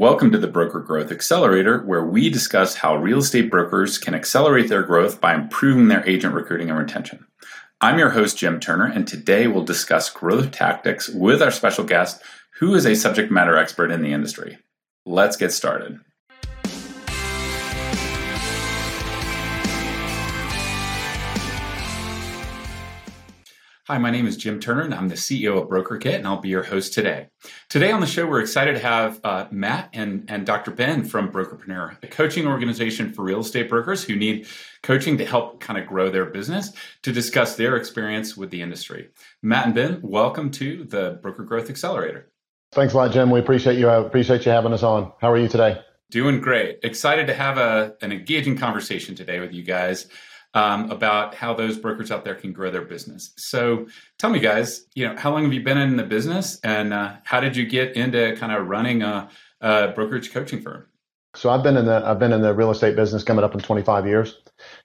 Welcome to the Broker Growth Accelerator, where we discuss how real estate brokers can accelerate their growth by improving their agent recruiting and retention. I'm your host, Jim Turner, and today we'll discuss growth tactics with our special guest, who is a subject matter expert in the industry. Let's get started. Hi, my name is Jim Turner, and I'm the CEO of BrokerKit, and I'll be your host today. Today on the show, we're excited to have uh, Matt and, and Dr. Ben from Brokerpreneur, a coaching organization for real estate brokers who need coaching to help kind of grow their business, to discuss their experience with the industry. Matt and Ben, welcome to the Broker Growth Accelerator. Thanks a lot, Jim. We appreciate you. I appreciate you having us on. How are you today? Doing great. Excited to have a, an engaging conversation today with you guys um, about how those brokers out there can grow their business. So tell me, guys, you know, how long have you been in the business, and uh, how did you get into kind of running a, a brokerage coaching firm? So I've been in the I've been in the real estate business coming up in 25 years,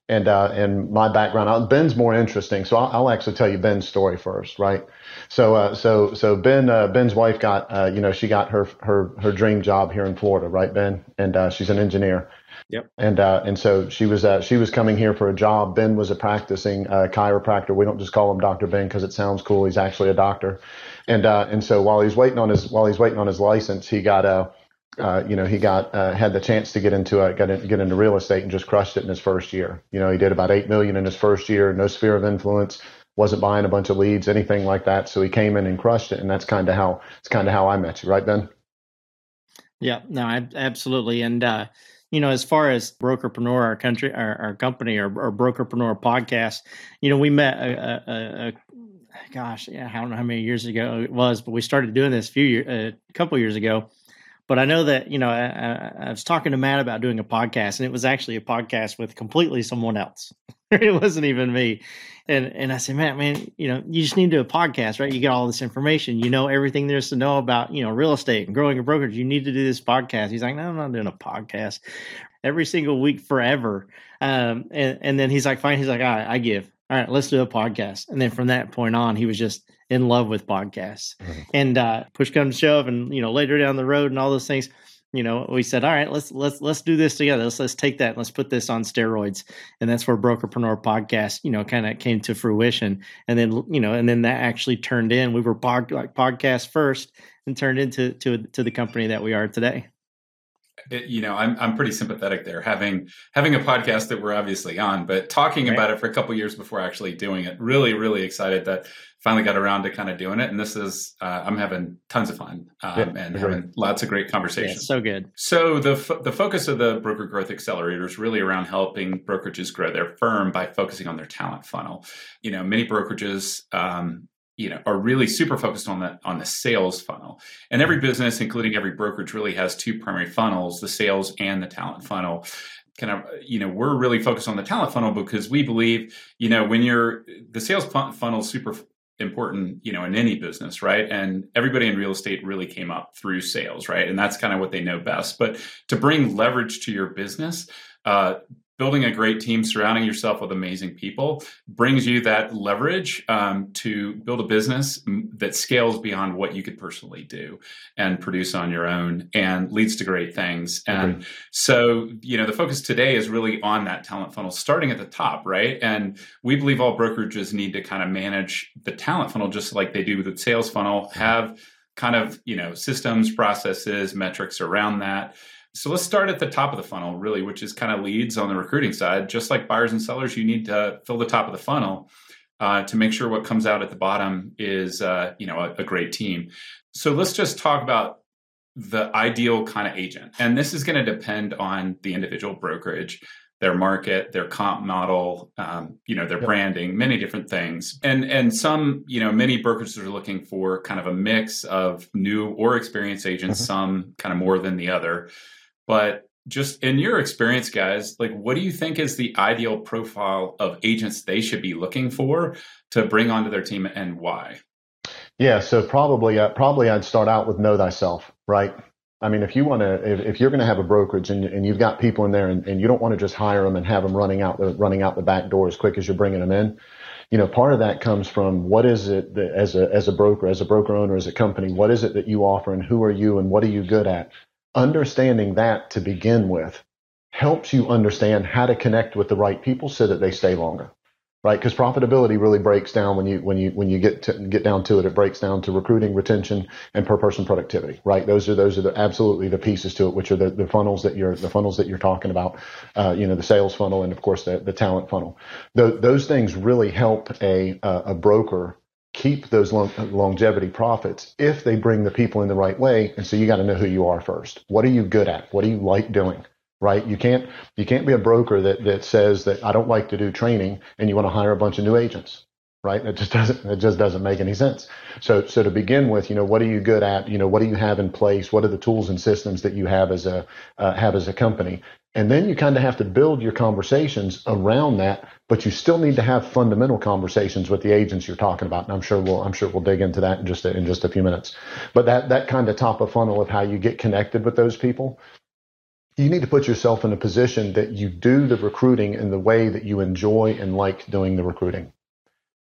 and uh, and my background. Ben's more interesting, so I'll, I'll, actually tell you Ben's story first, right? So uh, so so Ben uh, Ben's wife got uh, you know she got her her her dream job here in Florida, right, Ben? And uh, she's an engineer, Yep. And uh, and so she was uh, she was coming here for a job. Ben was a practicing uh, chiropractor. We don't just call him Doctor Ben because it sounds cool. He's actually a doctor. And uh, and so while he's waiting on his while he's waiting on his license, he got a uh, you know he got uh, had the chance to get into a, get, in, get into real estate and just crushed it in his first year. You know he did about eight million in his first year. No sphere of influence. Wasn't buying a bunch of leads, anything like that. So he came in and crushed it, and that's kind of how it's kind of how I met you, right, Ben? Yeah, no, absolutely, and uh, you know, as far as Brokerpreneur, our country, our, our company, our, our Brokerpreneur podcast, you know, we met a, a, a, gosh, yeah, I don't know how many years ago it was, but we started doing this a few years, a couple years ago. But I know that you know, I, I was talking to Matt about doing a podcast, and it was actually a podcast with completely someone else. it wasn't even me. And and I said, Matt, man, you know, you just need to do a podcast, right? You get all this information, you know everything there's to know about, you know, real estate and growing a brokerage. You need to do this podcast. He's like, No, I'm not doing a podcast. Every single week forever. Um, and, and then he's like, fine. He's like, all right, I give. All right, let's do a podcast. And then from that point on, he was just in love with podcasts. And uh, push comes to shove, and you know, later down the road and all those things you know we said all right let's let's let's do this together let's let's take that let's put this on steroids and that's where brokerpreneur podcast you know kind of came to fruition and then you know and then that actually turned in we were pod, like podcast first and turned into to to the company that we are today it, you know, I'm I'm pretty sympathetic there. Having having a podcast that we're obviously on, but talking right. about it for a couple years before actually doing it. Really, really excited that finally got around to kind of doing it. And this is uh, I'm having tons of fun um, yeah, and having lots of great conversations. Yeah, so good. So the f- the focus of the broker growth accelerator is really around helping brokerages grow their firm by focusing on their talent funnel. You know, many brokerages um, you know are really super focused on the on the sales funnel and every business including every brokerage really has two primary funnels the sales and the talent funnel kind of you know we're really focused on the talent funnel because we believe you know when you're the sales funnel is super important you know in any business right? And everybody in real estate really came up through sales right? And that's kind of what they know best. But to bring leverage to your business uh, building a great team, surrounding yourself with amazing people brings you that leverage um, to build a business that scales beyond what you could personally do and produce on your own and leads to great things. And okay. so, you know, the focus today is really on that talent funnel, starting at the top, right? And we believe all brokerages need to kind of manage the talent funnel just like they do with the sales funnel, have kind of, you know, systems, processes, metrics around that so let's start at the top of the funnel, really, which is kind of leads on the recruiting side. Just like buyers and sellers, you need to fill the top of the funnel uh, to make sure what comes out at the bottom is, uh, you know, a, a great team. So let's just talk about the ideal kind of agent, and this is going to depend on the individual brokerage their market, their comp model, um, you know, their branding, many different things. And and some, you know, many brokers are looking for kind of a mix of new or experienced agents, mm-hmm. some kind of more than the other. But just in your experience, guys, like what do you think is the ideal profile of agents they should be looking for to bring onto their team and why? Yeah, so probably uh, probably I'd start out with know thyself, right? I mean, if you want to, if, if, you're going to have a brokerage and, and you've got people in there and, and you don't want to just hire them and have them running out the running out the back door as quick as you're bringing them in, you know, part of that comes from what is it that as a as a broker, as a broker owner, as a company, what is it that you offer and who are you and what are you good at? Understanding that to begin with helps you understand how to connect with the right people so that they stay longer right? Because profitability really breaks down when you when you when you get to get down to it it breaks down to recruiting retention and per person productivity right? Those are those are the absolutely the pieces to it which are the, the funnels that you're the funnels that you're talking about uh, you know the sales funnel and of course the, the talent funnel. Th- those things really help a a broker keep those long, longevity profits if they bring the people in the right way. And so you got to know who you are first. What are you good at? What do you like doing? Right? You can't you can't be a broker that that says that I don't like to do training and you want to hire a bunch of new agents. Right? It just doesn't it just doesn't make any sense. So so to begin with, you know, what are you good at? You know, what do you have in place? What are the tools and systems that you have as a uh, have as a company? And then you kind of have to build your conversations around that, but you still need to have fundamental conversations with the agents you're talking about. And I'm sure we'll I'm sure we'll dig into that in just a, in just a few minutes. But that that kind of top of funnel of how you get connected with those people, you need to put yourself in a position that you do the recruiting in the way that you enjoy and like doing the recruiting.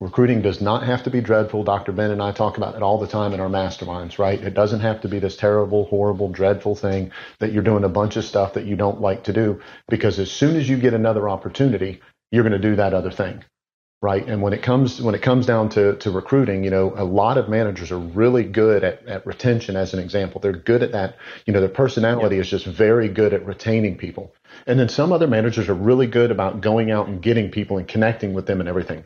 Recruiting does not have to be dreadful. Dr. Ben and I talk about it all the time in our masterminds, right? It doesn't have to be this terrible, horrible, dreadful thing that you're doing a bunch of stuff that you don't like to do because as soon as you get another opportunity, you're going to do that other thing. Right. And when it comes when it comes down to, to recruiting, you know, a lot of managers are really good at, at retention as an example. They're good at that. You know, their personality is just very good at retaining people. And then some other managers are really good about going out and getting people and connecting with them and everything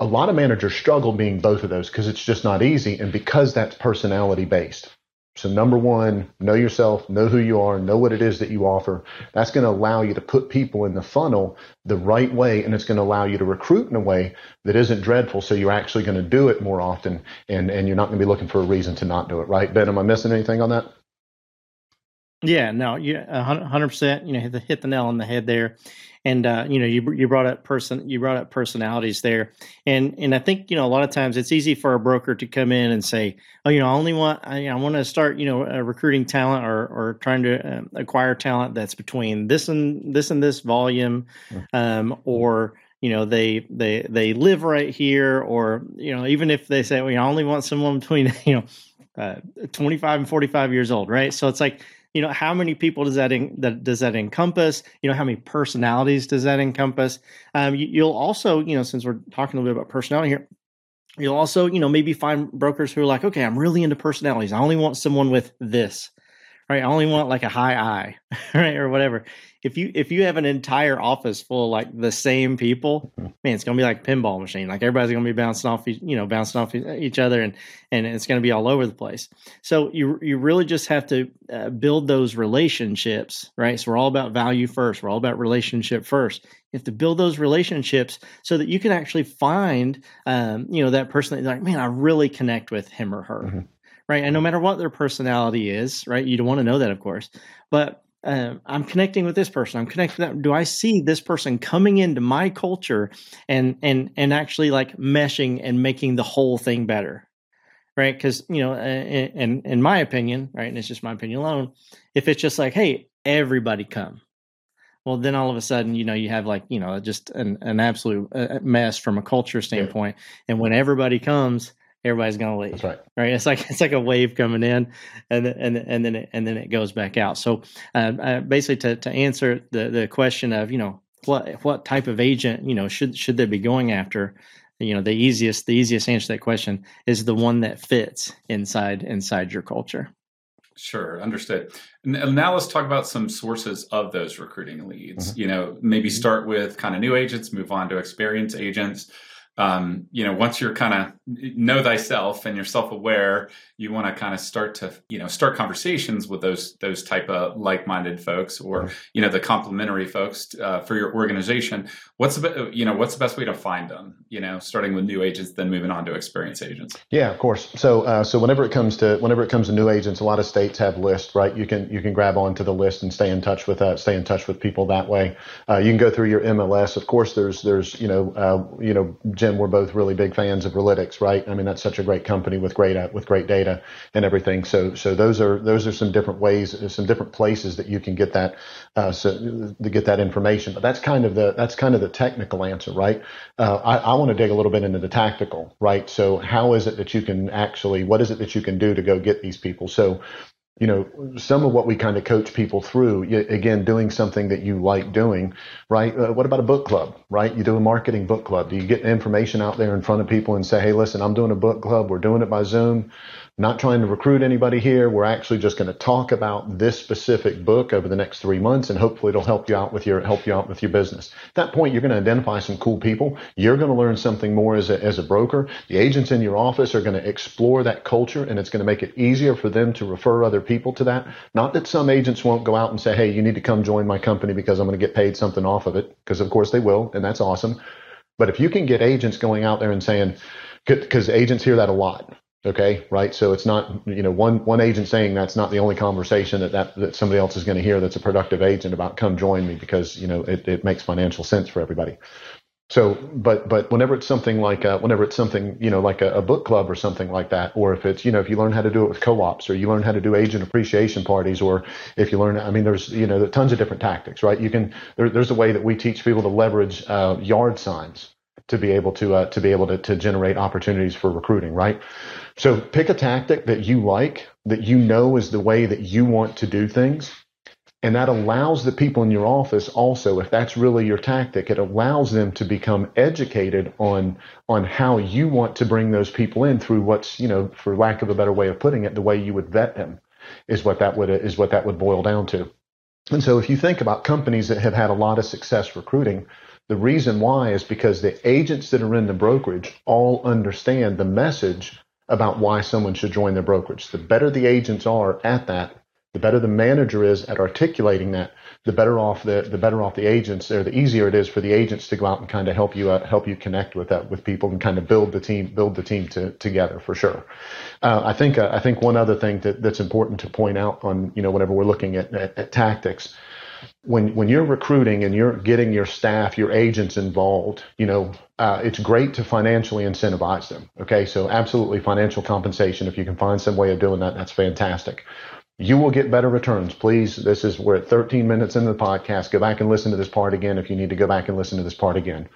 a lot of managers struggle being both of those because it's just not easy and because that's personality based. So number one, know yourself, know who you are, know what it is that you offer. That's going to allow you to put people in the funnel the right way, and it's going to allow you to recruit in a way that isn't dreadful. So you're actually going to do it more often, and and you're not going to be looking for a reason to not do it. Right, Ben? Am I missing anything on that? Yeah, no, hundred percent. You know, hit the hit the nail on the head there and uh, you know you you brought up person you brought up personalities there. And and i think you know a lot of times it's easy for a broker to come in and say oh you know i only want i, I want to start you know uh, recruiting talent or or trying to uh, acquire talent that's between this and this and this volume um, or you know they they they live right here or you know even if they say well, you know, only want someone between you know uh, 25 and 45 years old right? So it's like you know how many people does that, in, that does that encompass? You know how many personalities does that encompass? Um, you, you'll also you know since we're talking a little bit about personality here you'll also you know maybe find brokers who are like okay i'm really into personalities. I only want someone with this right i only want like a high I, right or whatever if you if you have an entire office full of like the same people, mm-hmm. man, it's gonna be like pinball machine. Like everybody's gonna be bouncing off, you know, bouncing off each other, and and it's gonna be all over the place. So you you really just have to uh, build those relationships, right? So we're all about value first. We're all about relationship first. You have to build those relationships so that you can actually find, um, you know, that person that like, man, I really connect with him or her. Mm-hmm right? And no matter what their personality is, right? You don't want to know that, of course, but uh, I'm connecting with this person. I'm connecting that. Do I see this person coming into my culture and and and actually like meshing and making the whole thing better, right? Because you know, in in my opinion, right, and it's just my opinion alone. If it's just like, hey, everybody come, well, then all of a sudden, you know, you have like you know just an an absolute uh, mess from a culture standpoint. And when everybody comes, everybody's going to leave. That's right. Right. It's like it's like a wave coming in, and then, and and then it, and then it goes back out. So uh, uh, basically, to to answer the the question of you know what what type of agent you know should should they be going after, you know the easiest the easiest answer to that question is the one that fits inside inside your culture. Sure, understood. Now let's talk about some sources of those recruiting leads. Mm-hmm. You know, maybe mm-hmm. start with kind of new agents, move on to experienced agents um, you know, once you're kind of know thyself and you're self-aware, you want to kind of start to, you know, start conversations with those those type of like-minded folks or you know the complementary folks uh, for your organization. What's the you know what's the best way to find them? You know, starting with new agents, then moving on to experienced agents. Yeah, of course. So uh, so whenever it comes to whenever it comes to new agents, a lot of states have lists, right? You can you can grab onto the list and stay in touch with uh, stay in touch with people that way. Uh, you can go through your MLS. Of course, there's there's you know uh, you know Jim, we're both really big fans of Relitix, right? I mean, that's such a great company with great uh, with great data and everything. So so those are those are some different ways, some different places that you can get that uh, so to get that information. But that's kind of the that's kind of the technical answer, right? Uh, I, I want to dig a little bit into the tactical, right? So how is it that you can actually what is it that you can do to go get these people? So you know, some of what we kind of coach people through, again, doing something that you like doing, right? Uh, what about a book club, right? You do a marketing book club. Do you get information out there in front of people and say, hey, listen, I'm doing a book club. We're doing it by Zoom not trying to recruit anybody here. We're actually just going to talk about this specific book over the next three months, and hopefully it'll help you out with your help you out with your business. At that point, you're going to identify some cool people. You're going to learn something more as a, as a broker. The agents in your office are going to explore that culture, and it's going to make it easier for them to refer other people to that. Not that some agents won't go out and say, "Hey, you need to come join my company because I'm going to get paid something off of it," because of course they will, and that's awesome. But if you can get agents going out there and saying, because agents hear that a lot Okay, right. So it's not you know one one agent saying that's not the only conversation that that, that somebody else is going to hear. That's a productive agent about come join me because you know it, it makes financial sense for everybody. So, but but whenever it's something like a, whenever it's something you know like a, a, book club or something like that, or if it's you know if you learn how to do it with co-ops, or you learn how to do agent appreciation parties, or if you learn, I mean, there's you know tons of different tactics, right? You can there, there's a way that we teach people to leverage uh, yard signs to be able to uh, to be able to, to generate opportunities for recruiting, right? So pick a tactic that you like, that you know is the way that you want to do things. And that allows the people in your office also, if that's really your tactic, it allows them to become educated on, on how you want to bring those people in through what's, you know, for lack of a better way of putting it, the way you would vet them is what that would, is what that would boil down to. And so if you think about companies that have had a lot of success recruiting, the reason why is because the agents that are in the brokerage all understand the message about why someone should join their brokerage. The better the agents are at that, the better the manager is at articulating that, the better off the the better off the agents or the easier it is for the agents to go out and kind of help you uh, help you connect with that with people and kind of build the team build the team to, together for sure. Uh, I think uh, I think one other thing that, that's important to point out on you know whenever we're looking at, at, at tactics when when you're recruiting and you're getting your staff, your agents involved, you know, uh, it's great to financially incentivize them. Okay, so absolutely financial compensation. If you can find some way of doing that, that's fantastic. You will get better returns. Please, this is we're at 13 minutes into the podcast. Go back and listen to this part again if you need to go back and listen to this part again.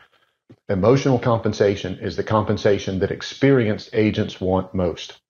Emotional compensation is the compensation that experienced agents want most.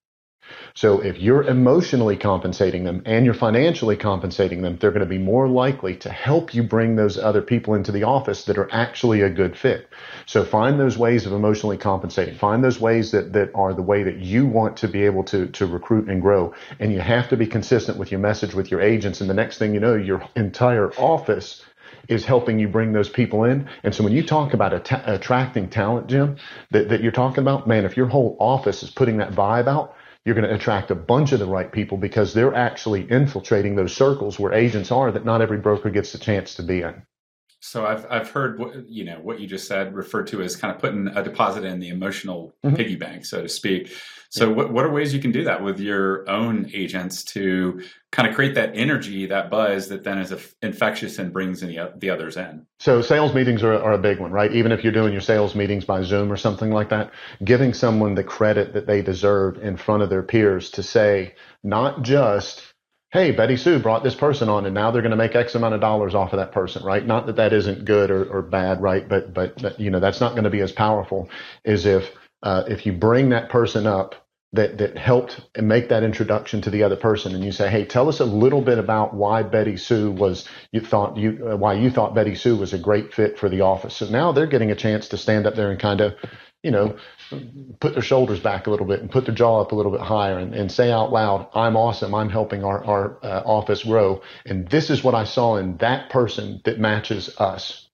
So if you're emotionally compensating them and you're financially compensating them, they're going to be more likely to help you bring those other people into the office that are actually a good fit. So find those ways of emotionally compensating. Find those ways that, that are the way that you want to be able to, to recruit and grow. And you have to be consistent with your message with your agents. And the next thing you know, your entire office is helping you bring those people in. And so when you talk about att- attracting talent, Jim, that, that you're talking about, man, if your whole office is putting that vibe out, you're going to attract a bunch of the right people because they're actually infiltrating those circles where agents are that not every broker gets the chance to be in. So I've I've heard what you know what you just said referred to as kind of putting a deposit in the emotional mm-hmm. piggy bank, so to speak. So what what are ways you can do that with your own agents to kind of create that energy, that buzz that then is infectious and brings the, the others in? So sales meetings are, are a big one, right? Even if you're doing your sales meetings by Zoom or something like that, giving someone the credit that they deserve in front of their peers to say not just hey, Betty Sue brought this person on and now they're going to make X amount of dollars off of that person, right? Not that that isn't good or, or bad, right? But, but, you know, that's not going to be as powerful as if, uh, if you bring that person up that, that helped make that introduction to the other person and you say, hey, tell us a little bit about why Betty Sue was, you thought you, uh, why you thought Betty Sue was a great fit for the office. So now they're getting a chance to stand up there and kind of, you know, put their shoulders back a little bit and put their jaw up a little bit higher and, and say out loud, I'm awesome. I'm helping our, our uh, office grow. And this is what I saw in that person that matches us.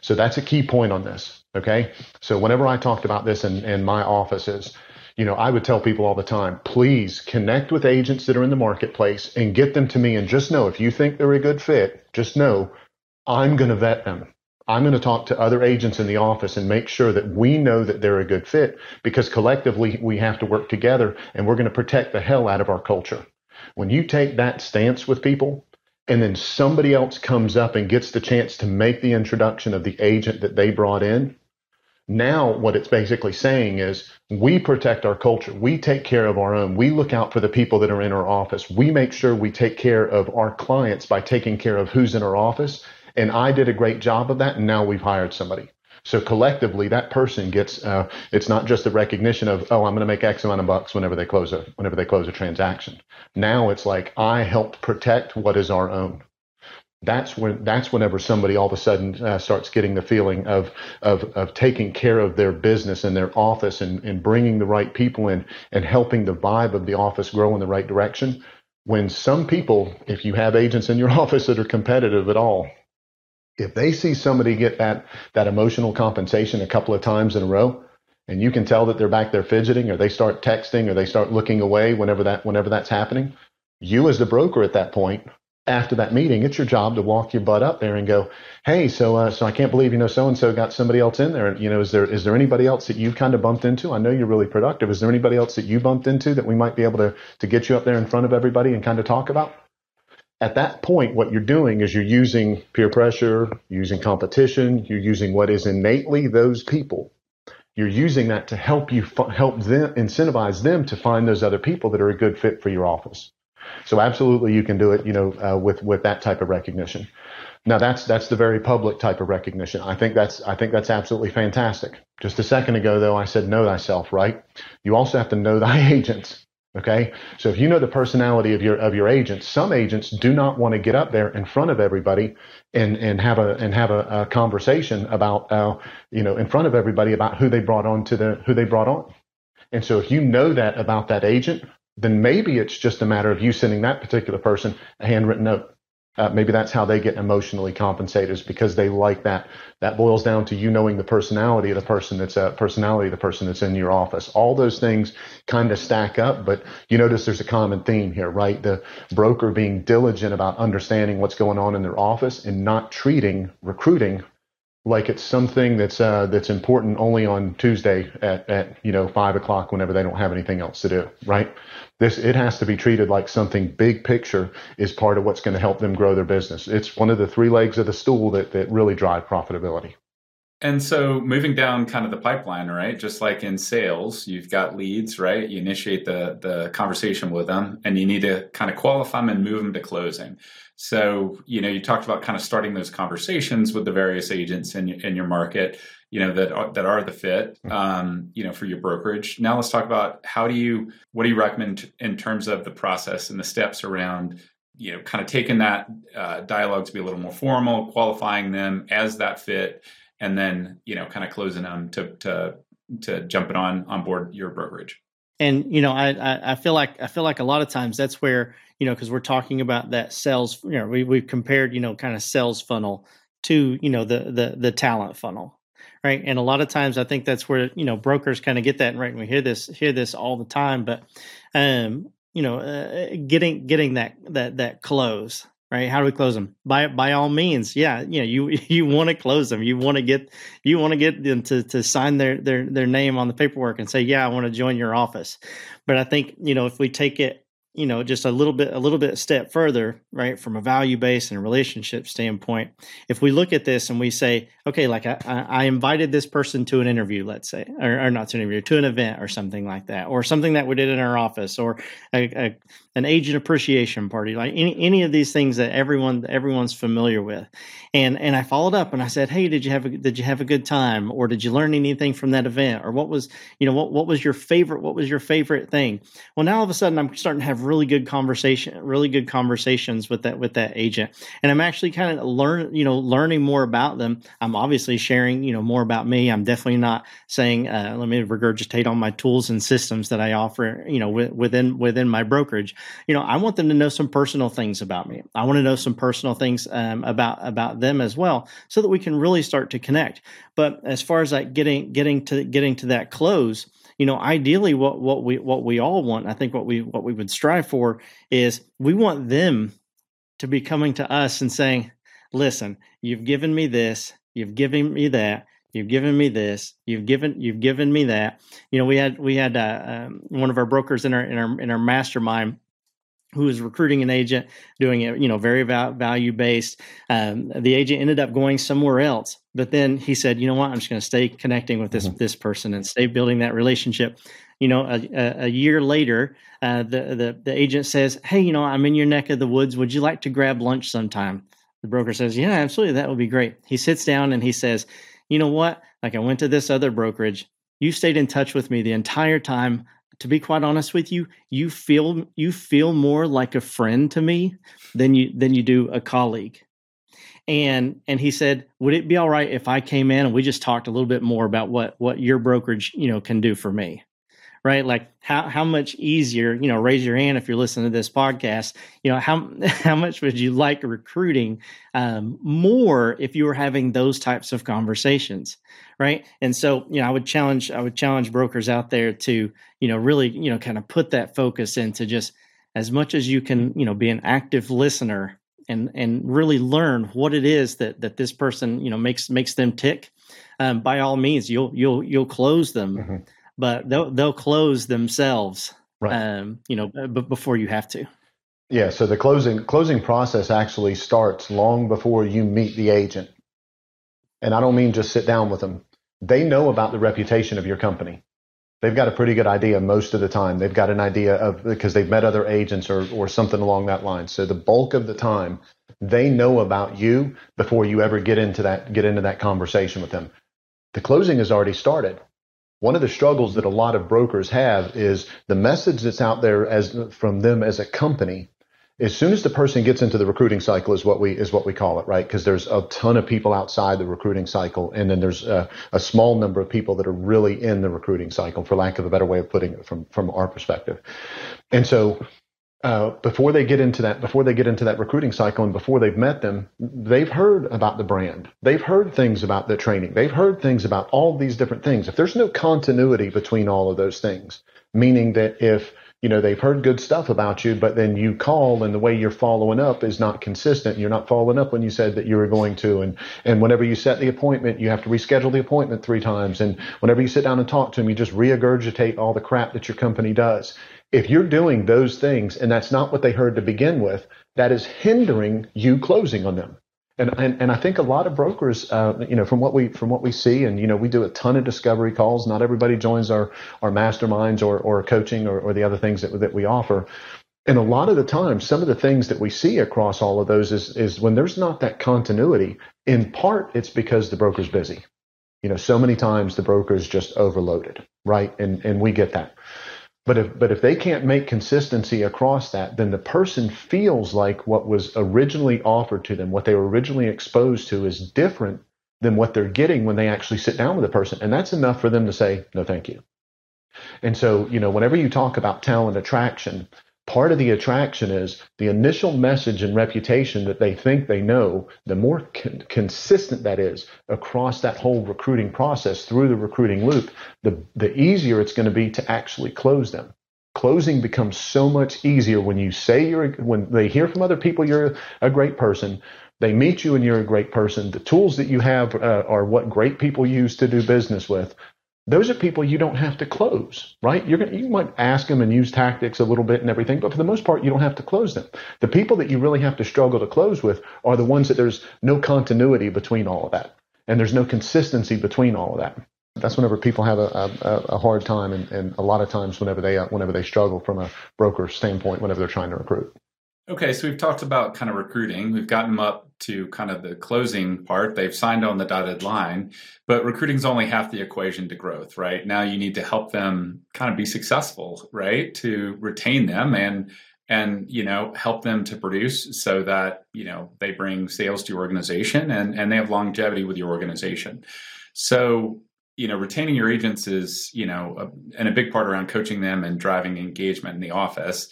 So that's a key point on this. Okay. So whenever I talked about this in, in my offices, you know, I would tell people all the time, please connect with agents that are in the marketplace and get them to me. And just know if you think they're a good fit, just know I'm going to vet them. I'm going to talk to other agents in the office and make sure that we know that they're a good fit because collectively we have to work together and we're going to protect the hell out of our culture. When you take that stance with people and then somebody else comes up and gets the chance to make the introduction of the agent that they brought in, now what it's basically saying is we protect our culture. We take care of our own. We look out for the people that are in our office. We make sure we take care of our clients by taking care of who's in our office and I did a great job of that. And now we've hired somebody. So collectively, that person gets. Uh, it's not just the recognition of, oh, I'm going to make X amount of bucks whenever they close a whenever they close a transaction. Now it's like I helped protect what is our own. That's when that's whenever somebody all of a sudden uh, starts getting the feeling of, of of taking care of their business and their office and, and bringing the right people in and helping the vibe of the office grow in the right direction. When some people, if you have agents in your office that are competitive at all, if they see somebody get that that emotional compensation a couple of times in a row and you can tell that they're back there fidgeting or they start texting or they start looking away whenever that whenever that's happening you as the broker at that point after that meeting it's your job to walk your butt up there and go hey so uh, so i can't believe you know so and so got somebody else in there you know is there is there anybody else that you've kind of bumped into i know you're really productive is there anybody else that you bumped into that we might be able to to get you up there in front of everybody and kind of talk about at that point, what you're doing is you're using peer pressure, using competition, you're using what is innately those people. You're using that to help you help them incentivize them to find those other people that are a good fit for your office. So absolutely, you can do it. You know, uh, with with that type of recognition. Now that's that's the very public type of recognition. I think that's I think that's absolutely fantastic. Just a second ago, though, I said know thyself, right? You also have to know thy agents. Okay. So if you know the personality of your of your agents, some agents do not want to get up there in front of everybody and and have a and have a, a conversation about uh, you know in front of everybody about who they brought on to the who they brought on. And so if you know that about that agent, then maybe it's just a matter of you sending that particular person a handwritten note uh, maybe that's how they get emotionally compensated is because they like that. That boils down to you knowing the personality of the person that's uh, personality of the person that's in your office. All those things kind of stack up, but you notice there's a common theme here, right? The broker being diligent about understanding what's going on in their office and not treating recruiting like it's something that's uh, that's important only on Tuesday at, at you know five o'clock whenever they don't have anything else to do, right? This it has to be treated like something big picture is part of what's going to help them grow their business. It's one of the three legs of the stool that that really drive profitability. And so moving down kind of the pipeline, right? Just like in sales, you've got leads, right? You initiate the the conversation with them and you need to kind of qualify them and move them to closing. So, you know, you talked about kind of starting those conversations with the various agents in in your market, you know, that are, that are the fit, mm-hmm. um, you know, for your brokerage. Now let's talk about how do you what do you recommend in terms of the process and the steps around you know, kind of taking that uh, dialogue to be a little more formal, qualifying them as that fit, and then you know kind of closing them to to to jumping on on board your brokerage and you know I, I, I feel like i feel like a lot of times that's where you know because we're talking about that sales you know we, we've compared you know kind of sales funnel to you know the the the talent funnel right? And a lot of times i think that's where you know brokers kind of get that right and we hear this hear this all the time but um you know uh, getting getting that that that close right? How do we close them by by all means yeah you know you you want to close them you want to get you want to get them to to sign their their their name on the paperwork and say yeah i want to join your office. But i think you know if we take it you know just a little bit a little bit step further right from a value base and a relationship standpoint. If we look at this and we say okay like i, I invited this person to an interview let's say or, or, not to an interview to an event or something like that or something that we did in our office or a, a, an agent appreciation party like any, any of these things that everyone everyone's familiar with and and i followed up and i said hey did you have a did you have a good time or did you learn anything from that event or what was you know what, what was your favorite what was your favorite thing well now all of a sudden i'm starting to have really good conversation, really good conversations with that with that agent, and I'm actually kind of learn, you know, learning more about them. I'm obviously sharing, you know, more about me. I'm definitely not saying, uh, let me regurgitate on my tools and systems that I offer, you know, within within my brokerage. You know, I want them to know some personal things about me. I want to know some personal things um, about about them as well, so that we can really start to connect. But as far as like getting getting to getting to that close you know ideally what what we what we all want i think what we what we would strive for is we want them to be coming to us and saying listen you've given me this you've given me that you've given me this you've given you've given me that you know we had we had uh, um, one of our brokers in our in our in our mastermind who was recruiting an agent doing it you know very value based um, the agent ended up going somewhere else but then he said you know what i'm just going to stay connecting with this mm-hmm. this person and stay building that relationship you know a, a, a year later uh, the, the the agent says hey you know i'm in your neck of the woods would you like to grab lunch sometime the broker says yeah absolutely that would be great he sits down and he says you know what? Like I went to this other brokerage. You stayed in touch with me the entire time. To be quite honest with you, you feel you feel more like a friend to me than you than you do a colleague. And and he said, "Would it be all right if I came in and we just talked a little bit more about what what your brokerage, you know, can do for me?" Right? Like how how much easier, you know, raise your hand if you're listening to this podcast. You know, how how much would you like recruiting um, more if you were having those types of conversations, right? And so, you know, I would challenge I would challenge brokers out there to, you know, really, you know, kind of put that focus into just as much as you can, you know, be an active listener and and really learn what it is that that this person, you know, makes makes them tick. Um, by all means, you'll you'll you'll close them. Mm-hmm but they'll they'll close themselves, right. um, you know, b- before you have to. Yeah. So the closing closing process actually starts long before you meet the agent, and I don't mean just sit down with them. They know about the reputation of your company. They've got a pretty good idea most of the time. They've got an idea of because they've met other agents or or something along that line. So the bulk of the time, they know about you before you ever get into that get into that conversation with them. The closing has already started one of the struggles that a lot of brokers have is the message that's out there as from them as a company as soon as the person gets into the recruiting cycle is what we is what we call it right? Because there's a ton of people outside the recruiting cycle and then there's a, a, small number of people that are really in the recruiting cycle for lack of a better way of putting it from from our perspective. And so uh, before they get into that before they get into that recruiting cycle and before they've met them they've heard about the brand. They've heard things about the training. They've heard things about all these different things. If there's no continuity between all of those things meaning that if you know they've heard good stuff about you but then you call and the way you're following up is not consistent you're not following up when you said that you were going to and and whenever you set the appointment you have to reschedule the appointment three times and whenever you sit down and talk to them you just regurgitate all the crap that your company does if you're doing those things and that's not what they heard to begin with, that is hindering you closing on them. And, and, and I think a lot of brokers, uh, you know, from what we from what we see, and you know, we do a ton of discovery calls. Not everybody joins our our masterminds or or coaching or, or the other things that that we offer. And a lot of the time, some of the things that we see across all of those is is when there's not that continuity. In part, it's because the broker's busy. You know, so many times the broker is just overloaded, right? And and we get that. But if but if they can't make consistency across that, then the person feels like what was originally offered to them, what they were originally exposed to, is different than what they're getting when they actually sit down with a person, and that's enough for them to say no, thank you. And so, you know, whenever you talk about talent attraction, part of the attraction is the initial message and reputation that they think they know, the more con- consistent that is across that whole recruiting process through the recruiting loop, the, the easier it's going to be to actually close them. Closing becomes so much easier when you say you're, when they hear from other people you're a great person, they meet you and you're a great person. The tools that you have uh, are what great people use to do business with those are people you don't have to close, right? You're gonna, you might ask them and use tactics a little bit and everything, but for the most part, you don't have to close them. The people that you really have to struggle to close with are the ones that there's no continuity between all of that, and there's no consistency between all of that. That's whenever people have a, a, a hard time, and, and, a lot of times whenever they uh, whenever they struggle from a broker standpoint, whenever they're trying to recruit. Okay, so we've talked about kind of recruiting. We've gotten them up to kind of the closing part. They've signed on the dotted line, but recruiting is only half the equation to growth, right? Now you need to help them kind of be successful, right? To retain them and and you know help them to produce so that you know they bring sales to your organization and and they have longevity with your organization. So you know retaining your agents is you know a, and a big part around coaching them and driving engagement in the office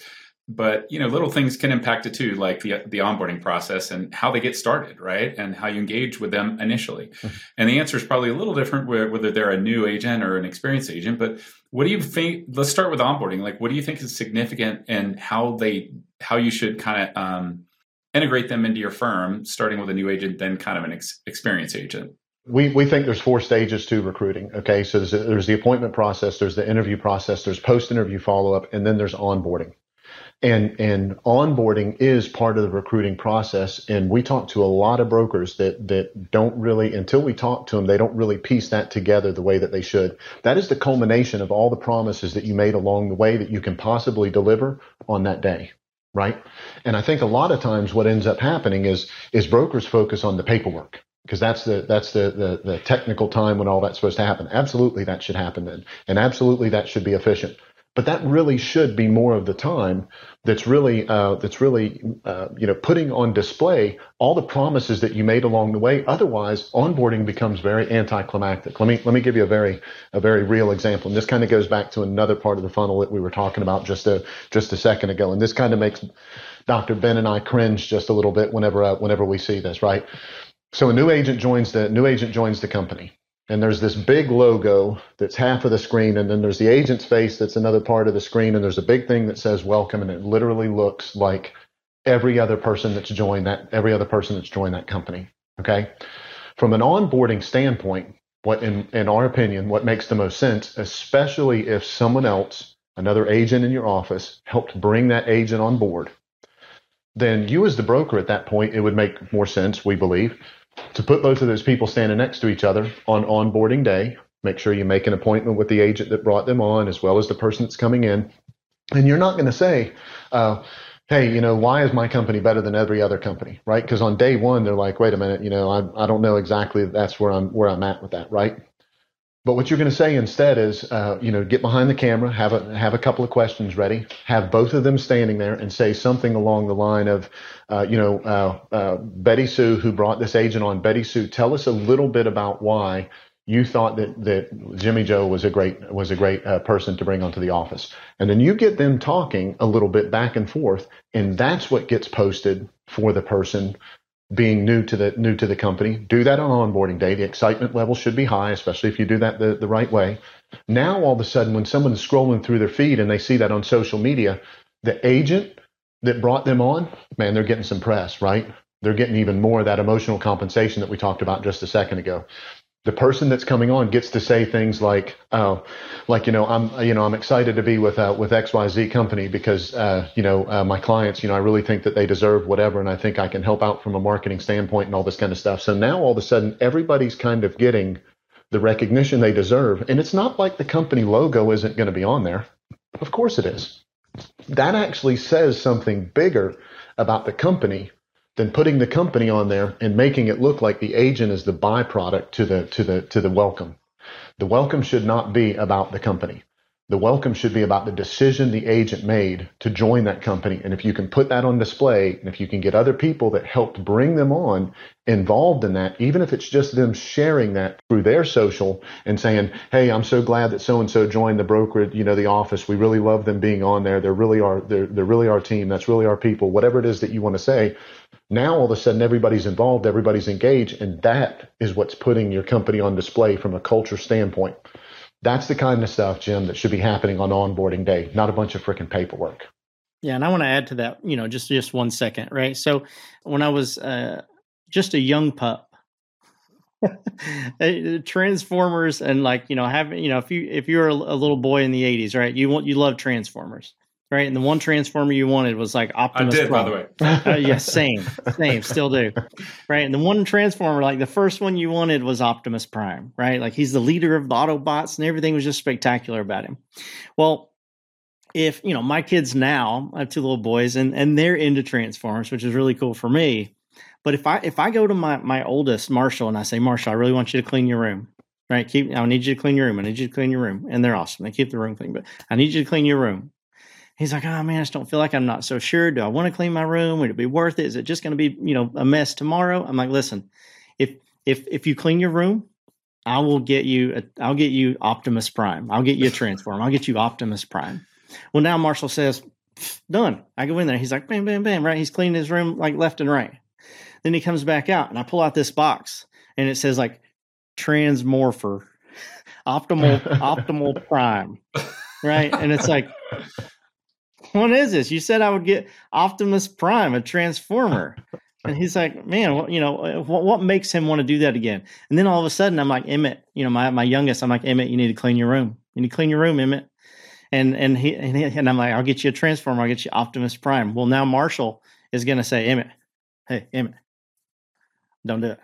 but you know little things can impact it too like the the onboarding process and how they get started right and how you engage with them initially mm-hmm. and the answer is probably a little different whether they're a new agent or an experienced agent but what do you think let's start with onboarding like what do you think is significant and how they how you should kind of um, integrate them into your firm starting with a new agent then kind of an ex- experienced agent we, we think there's four stages to recruiting. Okay. So there's, a, there's the appointment process, there's the interview process, there's post interview follow up, and then there's onboarding and and onboarding is part of the recruiting process and we talk to a lot of brokers that that don't really until we talk to them they don't really piece that together the way that they should that is the culmination of all the promises that you made along the way that you can possibly deliver on that day right and i think a lot of times what ends up happening is is brokers focus on the paperwork because that's the that's the, the the technical time when all that's supposed to happen. Absolutely, that should happen then, and absolutely that should be efficient. But that really should be more of the time that's really uh, that's really uh, you know putting on display all the promises that you made along the way. Otherwise, onboarding becomes very anticlimactic. Let me let me give you a very a very real example, and this kind of goes back to another part of the funnel that we were talking about just a just a second ago, and this kind of makes Dr. Ben and I cringe just a little bit whenever uh, whenever we see this, right? So a new agent joins the new agent joins the company and there's this big logo that's half of the screen and then there's the agent's face that's another part of the screen and there's a big thing that says welcome and it literally looks like every other person that's joined that every other person that's joined that company okay? From an onboarding standpoint what in, in our opinion what makes the most sense especially if someone else another agent in your office helped bring that agent on board then you as the broker at that point it would make more sense we believe to put both of those people standing next to each other on onboarding day. Make sure you make an appointment with the agent that brought them on, as well as the person that's coming in. And you're not going to say, uh, hey, you know, why is my company better than every other company, right? Because on day one, they're like, wait a minute, you know, I, I don't know exactly that's where I'm where I'm at with that, right? But what you're going to say instead is, uh, you know, get behind the camera, have a have a couple of questions ready, have both of them standing there, and say something along the line of, uh, you know, uh, uh, Betty Sue, who brought this agent on, Betty Sue, tell us a little bit about why you thought that that Jimmy Joe was a great was a great uh, person to bring onto the office, and then you get them talking a little bit back and forth, and that's what gets posted for the person being new to the new to the company. Do that on onboarding day. The excitement level should be high, especially if you do that the, the right way. Now all of a sudden when someone's scrolling through their feed and they see that on social media, the agent that brought them on, man, they're getting some press, right? They're getting even more of that emotional compensation that we talked about just a second ago the person that's coming on gets to say things like, "Oh, like you know, I'm you know I'm excited to be with uh, with X Y Z company because uh, you know uh, my clients, you know, I really think that they deserve whatever, and I think I can help out from a marketing standpoint and all this kind of stuff." So now all of a sudden, everybody's kind of getting the recognition they deserve, and it's not like the company logo isn't going to be on there. Of course, it is. That actually says something bigger about the company than putting the company on there and making it look like the agent is the byproduct to the to the to the welcome. The welcome should not be about the company. The welcome should be about the decision the agent made to join that company. And if you can put that on display, and if you can get other people that helped bring them on involved in that, even if it's just them sharing that through their social and saying, Hey, I'm so glad that so and so joined the brokerage, you know, the office. We really love them being on there. They're really our, they're, they're really our team. That's really our people. Whatever it is that you want to say. Now all of a sudden everybody's involved, everybody's engaged, and that is what's putting your company on display from a culture standpoint. That's the kind of stuff, Jim, that should be happening on onboarding day, not a bunch of freaking paperwork. Yeah, and I want to add to that, you know, just just one second, right? So when I was uh, just a young pup, Transformers and like you know having you know if you if you're a, a little boy in the '80s, right? You want you love Transformers right? And the one transformer you wanted was like Optimus. I did, Prime. by the way. uh, yeah, same, same, still do, right? And the one transformer, like the first one you wanted was Optimus Prime, right? Like he's the leader of the Autobots, and everything was just spectacular about him. Well, if you know my kids now, I have two little boys, and and they're into Transformers, which is really cool for me. But if I if I go to my my oldest Marshall and I say, Marshall, I really want you to clean your room, right? Keep I need you to clean your room. I need you to clean your room, and they're awesome. They keep the room clean, but I need you to clean your room he's like, oh man, I just don't feel like I'm not so sure. Do I want to clean my room? Would it be worth it? Is it just going to be, you know, a mess tomorrow? I'm like, listen, if if if you clean your room, I will get you. A, I'll get you Optimus Prime. I'll get you a transform. I'll get you Optimus Prime. Well, now Marshall says, done. I go in there. He's like, bam, bam, bam. Right? He's cleaning his room like left and right. Then he comes back out, and I pull out this box, and it says like Transmorpher, Optimal Optimal Prime, right? And it's like what is this? You said I would get Optimus Prime, a Transformer. And he's like, man, what, you know, uh, what, what makes him want to do that again? And then all of a sudden, I'm like, Emmett, you know, my, my youngest, I'm like, Emmett, you need to clean your room. You need to clean your room, Emmett. And and he and, he, and I'm like, I'll get you a Transformer. I'll get you Optimus Prime. Well, now Marshall is going to say, Emmett, hey, Emmett, don't do it.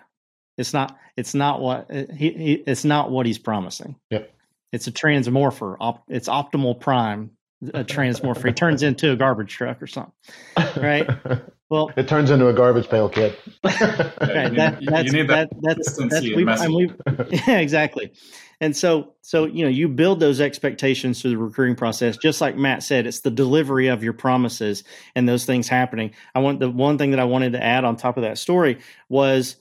It's not. It's not what uh, he, he. It's not what he's promising. Yep. It's a transmorpher. Op, it's optimal prime a transmorpher. he turns into a garbage truck or something, right? Well, it turns into a garbage pail kid. right, that, that's, you that, that that's that's we we we yeah exactly, and so so you know you build those expectations through the recruiting process, just like Matt said, it's the delivery of your promises and those things happening. I want the one thing that I wanted to add on top of that story was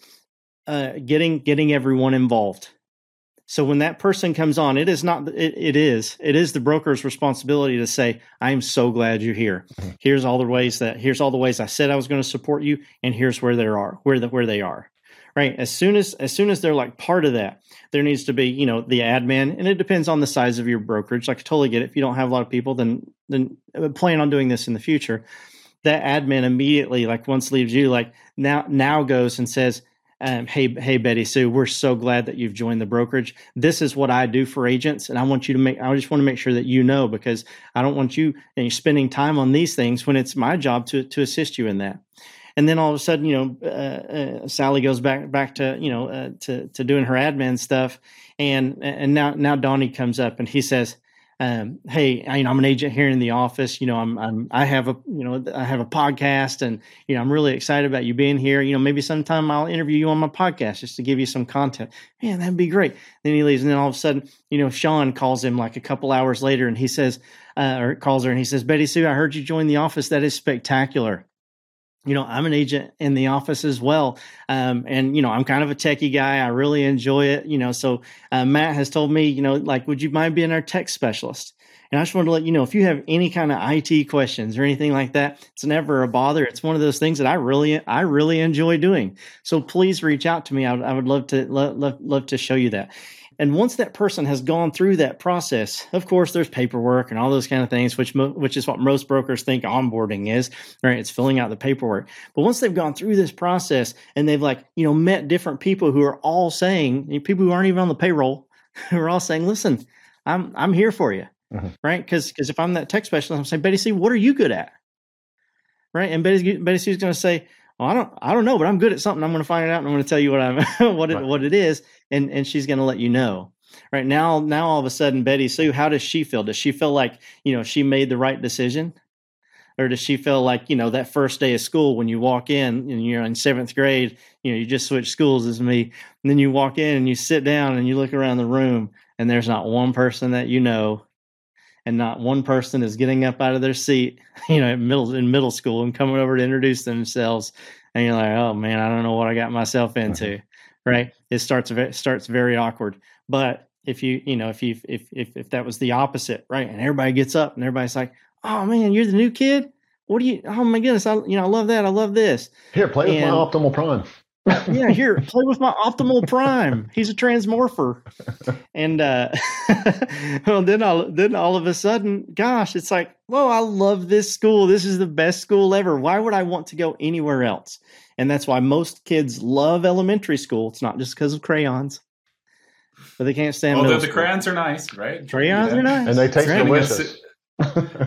uh, getting getting everyone involved. So when that person comes on, it is not it, it is it is the broker's responsibility to say, "I am so glad you're here. Mm-hmm. Here's all the ways that here's all the ways I said I was going to support you, and here's where they are, where the where they are." Right. As soon as as soon as they're like part of that, there needs to be you know the admin, and it depends on the size of your brokerage. Like I totally get it. If you don't have a lot of people, then then uh, plan on doing this in the future. That admin immediately, like once leaves you, like now now goes and says, um, hey, hey, Betty Sue, we're so glad that you've joined the brokerage. This is what I do for agents, and I want you to make. I just want to make sure that you know because I don't want you and spending time on these things when it's my job to to assist you in that. And then all of a sudden, you know, uh, uh, Sally goes back back to you know uh, to to doing her admin stuff, and and now now Donnie comes up and he says, um, hey, I, you know, I'm an agent here in the office. You know, I'm, I'm, I have a, you know, I have a podcast, and you know, I'm really excited about you being here. You know, maybe sometime I'll interview you on my podcast just to give you some content. Man, that'd be great. Then he leaves, and then all of a sudden, you know, Sean calls him like a couple hours later, and he says, uh, or calls her, and he says, Betty Sue, I heard you join the office. That is spectacular you know, I'm an agent in the office as well. Um, and, you know, I'm kind of a techie guy. I really enjoy it. You know, so uh, Matt has told me, you know, like, would you mind being our tech specialist? And I just wanted to let you know if you have any kind of IT questions or anything like that, it's never a bother. It's one of those things that I really, I really enjoy doing. So please reach out to me. I would, I would love to, love, love, love to show you that. And once that person has gone through that process, of course, there's paperwork and all those kind of things, which mo- which is what most brokers think onboarding is, right? It's filling out the paperwork. But once they've gone through this process and they've like you know met different people who are all saying people who aren't even on the payroll, who are all saying, "Listen, I'm I'm here for you," mm-hmm. right? Because because if I'm that tech specialist, I'm saying, Betty C, what are you good at? Right? And Betty Betty C's going to say, well, I don't, I don't know, but I'm good at something. I'm going to find it out, and I'm going to tell you what I'm, what it, right. what it is, and and she's going to let you know. Right now, now all of a sudden, Betty Sue, how does she feel? Does she feel like you know she made the right decision, or does she feel like you know that first day of school when you walk in and you're in seventh grade, you know you just switched schools as me, and then you walk in and you sit down and you look around the room and there's not one person that you know and not one person is getting up out of their seat, you know, in middle in middle school and coming over to introduce themselves, and you're like, oh man, I don't know what I got myself into. Right? It starts it starts very awkward. But if you you know if you if if if that was the opposite, right, and everybody gets up and everybody's like, oh man, you're the new kid. What do you? Oh my goodness, I you know I love that. I love this. Here, play and, with my optimal prime yeah, here, play with my optimal prime. He's a transmorpher. And uh well then all then all of a sudden, gosh, it's like, whoa, I love this school. This is the best school ever. Why would I want to go anywhere else? And that's why most kids love elementary school. It's not just because of crayons. But they can't stand. Although the school. crayons are nice, right? Crayons yeah. are nice, and they taste delicious.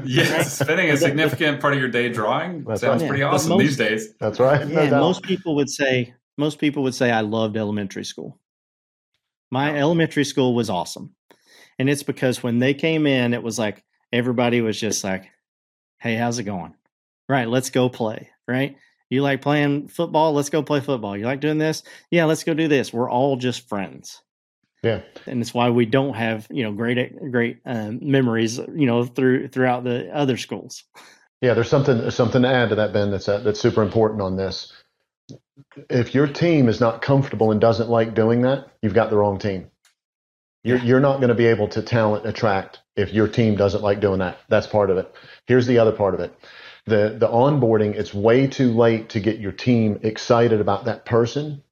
yes, spending a significant part of your day drawing That's sounds right. pretty awesome most, these days. That's right. No yeah, most people would say most people would say I loved elementary school. My elementary school was awesome. And it's because when they came in, it was like everybody was just like, hey, how's it going? Right, let's go play. Right? You like playing football? Let's go play football. You like doing this? Yeah, let's go do this. We're all just friends. Yeah, and it's why we don't have you know great great um, memories you know through throughout the other schools. Yeah, there's something something to add to that, Ben. That's uh, that's super important on this if your team is not comfortable and doesn't like doing that, you've got the wrong team. You're, you're not going to be able to talent attract if your team doesn't like doing that. That's part of it. Here's the other part of it. The, the onboarding, it's way too late to get your team excited about that person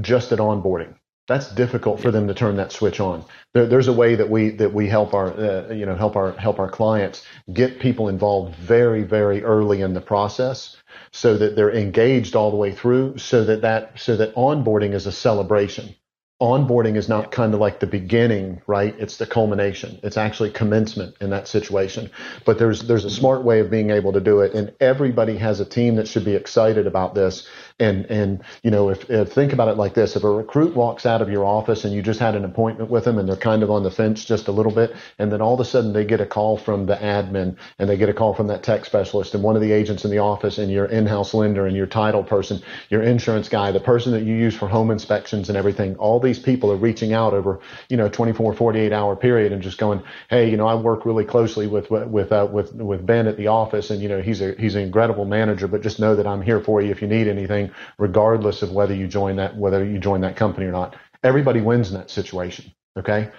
just at onboarding. That's difficult for them to turn that switch on. There, there's a way that we that we help our uh, you know help our help our clients get people involved very very early in the process so that they're engaged all the way through so that that so that onboarding is a celebration onboarding is not kind of like the beginning right? It's the culmination. It's actually commencement in that situation. But there's there's a smart way of being able to do it. And everybody has a team that should be excited about this And and you know, if, if think about it like this: if a recruit walks out of your office and you just had an appointment with them, and they're kind of on the fence just a little bit, and then all of a sudden they get a call from the admin, and they get a call from that tech specialist, and one of the agents in the office, and your in-house lender, and your title person, your insurance guy, the person that you use for home inspections and everything, all these people are reaching out over you know 24, 48 hour period and just going, hey, you know, I work really closely with with uh, with with Ben at the office, and you know, he's a he's an incredible manager, but just know that I'm here for you if you need anything, regardless of whether you join that whether you join that company or not. Everybody wins in that situation. Okay.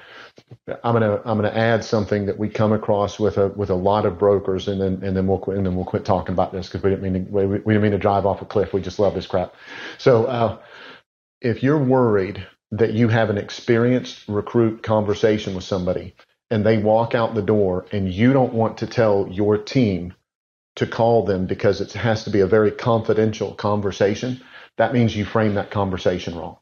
I'm gonna I'm gonna add something that we come across with a with a lot of brokers, and then and then we'll quit and then we'll quit talking about this because we didn't mean to, we, we didn't mean to drive off a cliff. We just love this crap. So uh, if you're worried that you have an experienced recruit conversation with somebody and they walk out the door and you don't want to tell your team to call them because it has to be a very confidential conversation, that means you frame that conversation wrong.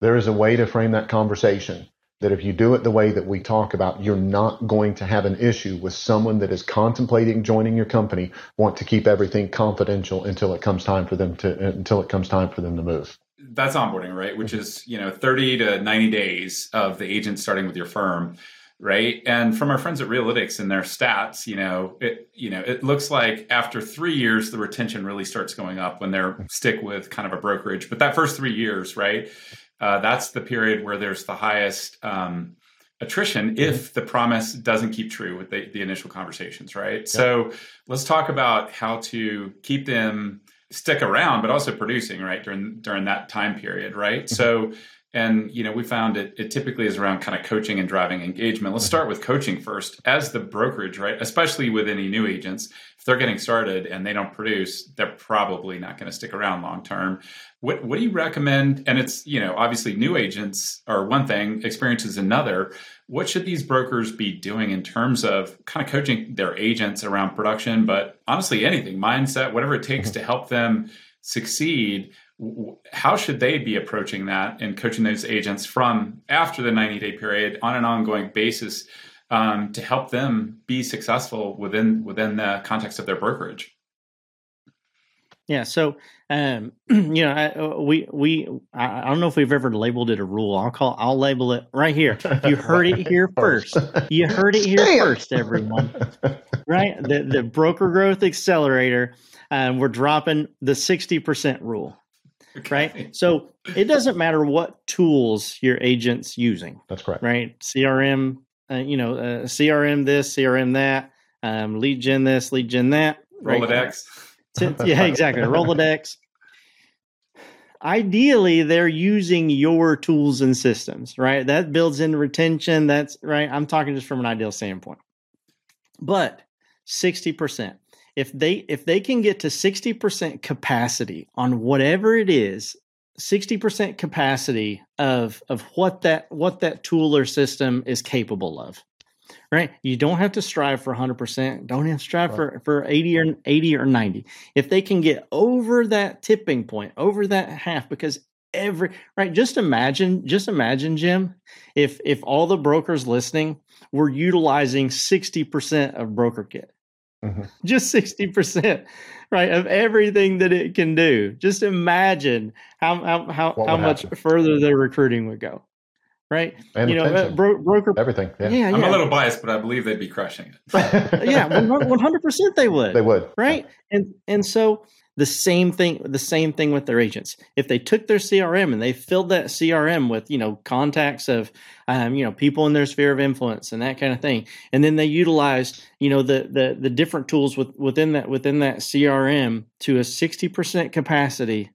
There is a way to frame that conversation that if you do it the way that we talk about, you're not going to have an issue with someone that is contemplating joining your company, want to keep everything confidential until it comes time for them to until it comes time for them to move. That's onboarding, right? Which mm-hmm. is, you know, 30 to 90 days of the agent starting with your firm right? And from our friends at Relitix and their stats, you know, it you know it looks like after three years the retention really starts going up when they're stick with kind of a brokerage. But that first three years, right? Uh, that's the period where there's the highest um, attrition if the promise doesn't keep true with the, the initial conversations, right? Yep. So let's talk about how to keep them stick around, but also producing, right, during during that time period, right? Mm-hmm. So and you know we found it, it typically is around kind of coaching and driving engagement. Let's start with coaching first. As the brokerage right especially with any new agents if they're getting started and they don't produce they're probably not going to stick around long term. What, what do you recommend? And it's you know obviously new agents are one thing experience is another. What should these brokers be doing in terms of kind of coaching their agents around production but honestly anything mindset whatever it takes mm-hmm. to help them succeed how should they be approaching that and coaching those agents from after the 90 day period on an ongoing basis um, to help them be successful within within the context of their brokerage? Yeah so um, you know I, uh, we we I, don't know if we've ever labeled it a rule. I'll call i'll label it right here. You heard it here first. You heard it here first everyone. Right? The the broker growth accelerator um, we're dropping the 60% rule Okay. Right. So it doesn't matter what tools your agent's using. That's correct. Right. CRM, uh, you know, uh, CRM this, CRM that, um, lead gen this, lead gen that. Right? Rolodex. yeah, exactly. Rolodex. Ideally, they're using your tools and systems, right? That builds in retention. That's right. I'm talking just from an ideal standpoint. But 60% if they if they can get to 60% capacity on whatever it is 60% capacity of of what that what that tool or system is capable of right? You don't have to strive for 100% don't have to strive right. for for 80 or 80 or 90 if they can get over that tipping point over that half because every right just imagine just imagine jim if if all the brokers listening were utilizing 60% of BrokerKit Mm-hmm. Just 60%, right, of everything that it can do. Just imagine how how how, how much further their recruiting would go. Right? And you know, uh, bro- broker everything. Yeah. yeah. I'm yeah. a little biased, but I believe they'd be crushing it. yeah, 100% they would. They would. Right? Yeah. And and so the same thing the same thing with their agents if they took their crm and they filled that crm with you know contacts of um, you know people in their sphere of influence and that kind of thing and then they utilized you know the the, the different tools with, within that within that crm to a 60% capacity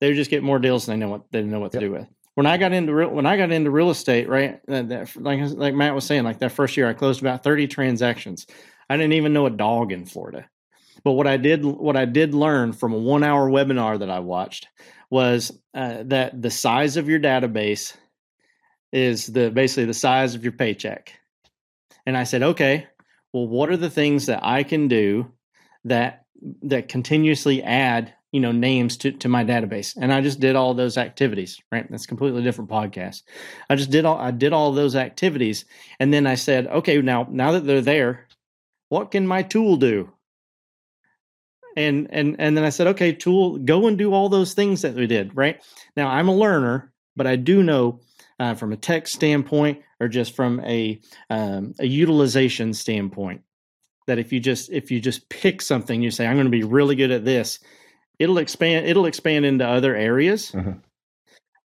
they just get more deals than they know what they didn't know what yep. to do with when I got into real, when I got into real estate, right? That, that, like like Matt was saying, like that first year, I closed about thirty transactions. I didn't even know a dog in Florida. But what I did what I did learn from a one hour webinar that I watched was uh, that the size of your database is the basically the size of your paycheck. And I said, okay, well, what are the things that I can do that that continuously add you know names to, to my database? And i just did all those activities right? That's completely different podcast. I just did all i did all those activities and then i said okay now now that they're there what can my tool do and and and then I said, okay, tool, go and do all those things that we did. Right now, I'm a learner, but I do know uh, from a tech standpoint or just from a um, a utilization standpoint that if you just if you just pick something, you say, I'm going to be really good at this, it'll expand it'll expand into other areas. Mm-hmm.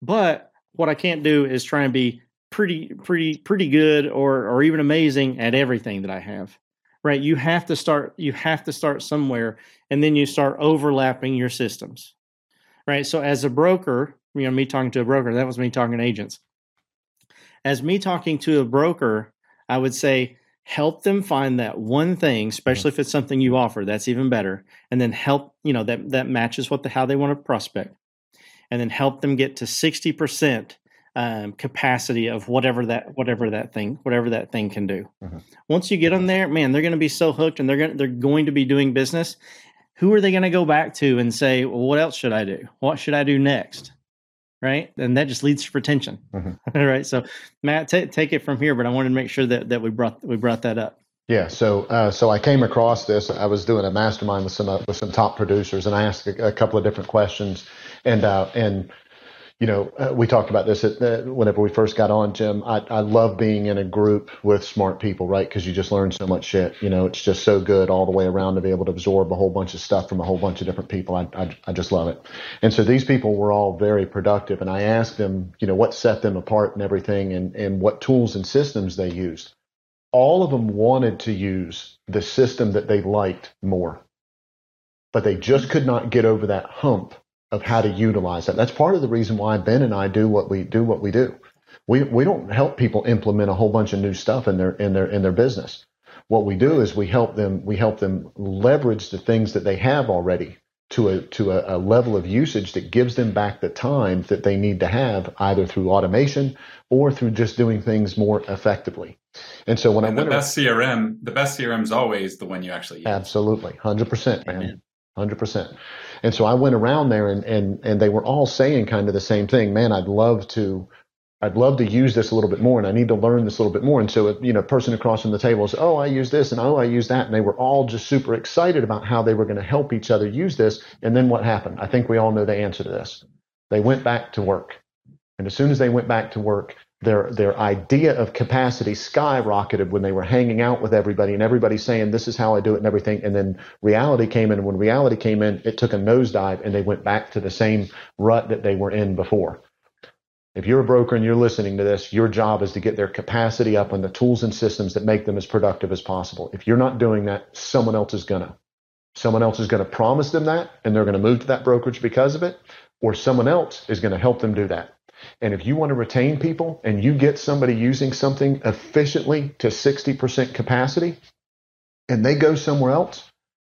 But what I can't do is try and be pretty pretty pretty good or or even amazing at everything that I have right you have to start you have to start somewhere and then you start overlapping your systems right so as a broker you know me talking to a broker that was me talking to agents as me talking to a broker i would say help them find that one thing especially if it's something you offer that's even better and then help you know that that matches what the how they want to prospect and then help them get to 60% um, capacity of whatever that whatever that thing whatever that thing can do. Mm-hmm. Once you get them there, man, they're going to be so hooked, and they're going they're going to be doing business. Who are they going to go back to and say, well, "What else should I do? What should I do next?" Right, and that just leads to retention. Mm-hmm. right. So, Matt, t- take it from here. But I wanted to make sure that that we brought we brought that up. Yeah, so uh, so I came across this. I was doing a mastermind with some uh, with some top producers, and I asked a, a couple of different questions, and uh, and you know, uh, we talked about this at, whenever we first got on, Jim. I, I love being in a group with smart people, right? Because you just learn so much shit. You know, it's just so good all the way around to be able to absorb a whole bunch of stuff from a whole bunch of different people. I, I, I just love it. And so these people were all very productive. And I asked them, you know, what set them apart and everything and, and what tools and systems they used. All of them wanted to use the system that they liked more, but they just could not get over that hump of how to utilize that. That's part of the reason why Ben and I do what we do what we do. We we don't help people implement a whole bunch of new stuff in their in their in their business. What we do is we help them we help them leverage the things that they have already to a to a, a level of usage that gives them back the time that they need to have either through automation or through just doing things more effectively. And so when and I went the best around, CRM, the best CRM is always the one you actually use. Absolutely, hundred percent, man, hundred percent. And so I went around there and, and, and they were all saying kind of the same thing. Man, I'd love to, I'd love to use this a little bit more and I need to learn this a little bit more. And so, a you know, person across from the table said, Oh, I use this and oh, I use that. And they were all just super excited about how they were going to help each other use this. And then what happened? I think we all know the answer to this. They went back to work. And as soon as they went back to work, their their idea of capacity skyrocketed when they were hanging out with everybody and everybody saying this is how I do it and everything. And then reality came in and when reality came in it took a nosedive and they went back to the same rut that they were in before. If you're a broker and you're listening to this your job is to get their capacity up on the tools and systems that make them as productive as possible. If you're not doing that someone else is gonna. Someone else is to promise them that and they're to move to that brokerage because of it or someone else is to help them do that and if you want to retain people and you get somebody using something efficiently to 60% capacity and they go somewhere else,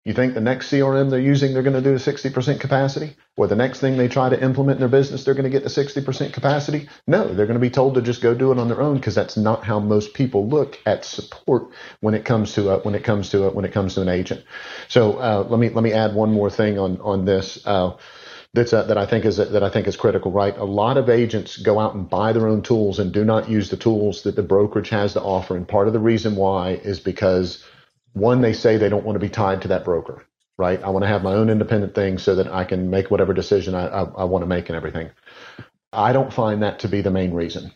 you think the next CRM they're using, they're going to do a 60% capacity? Or the next thing they try to implement in their business, they're going to get the 60% capacity? No, they're going to be told to just go do it on their own because that's not how most people look at support when it comes to a, when it comes to a, when it comes to an agent. So uh, let me let me add one more thing on on this. Uh, that's a, that I think is that I think is critical. Right, a lot of agents go out and buy their own tools and do not use the tools that the brokerage has to offer. And part of the reason why is because one, they say they don't want to be tied to that broker. Right, I want to have my own independent thing so that I can make whatever decision I, I, I want to make and everything. I don't find that to be the main reason.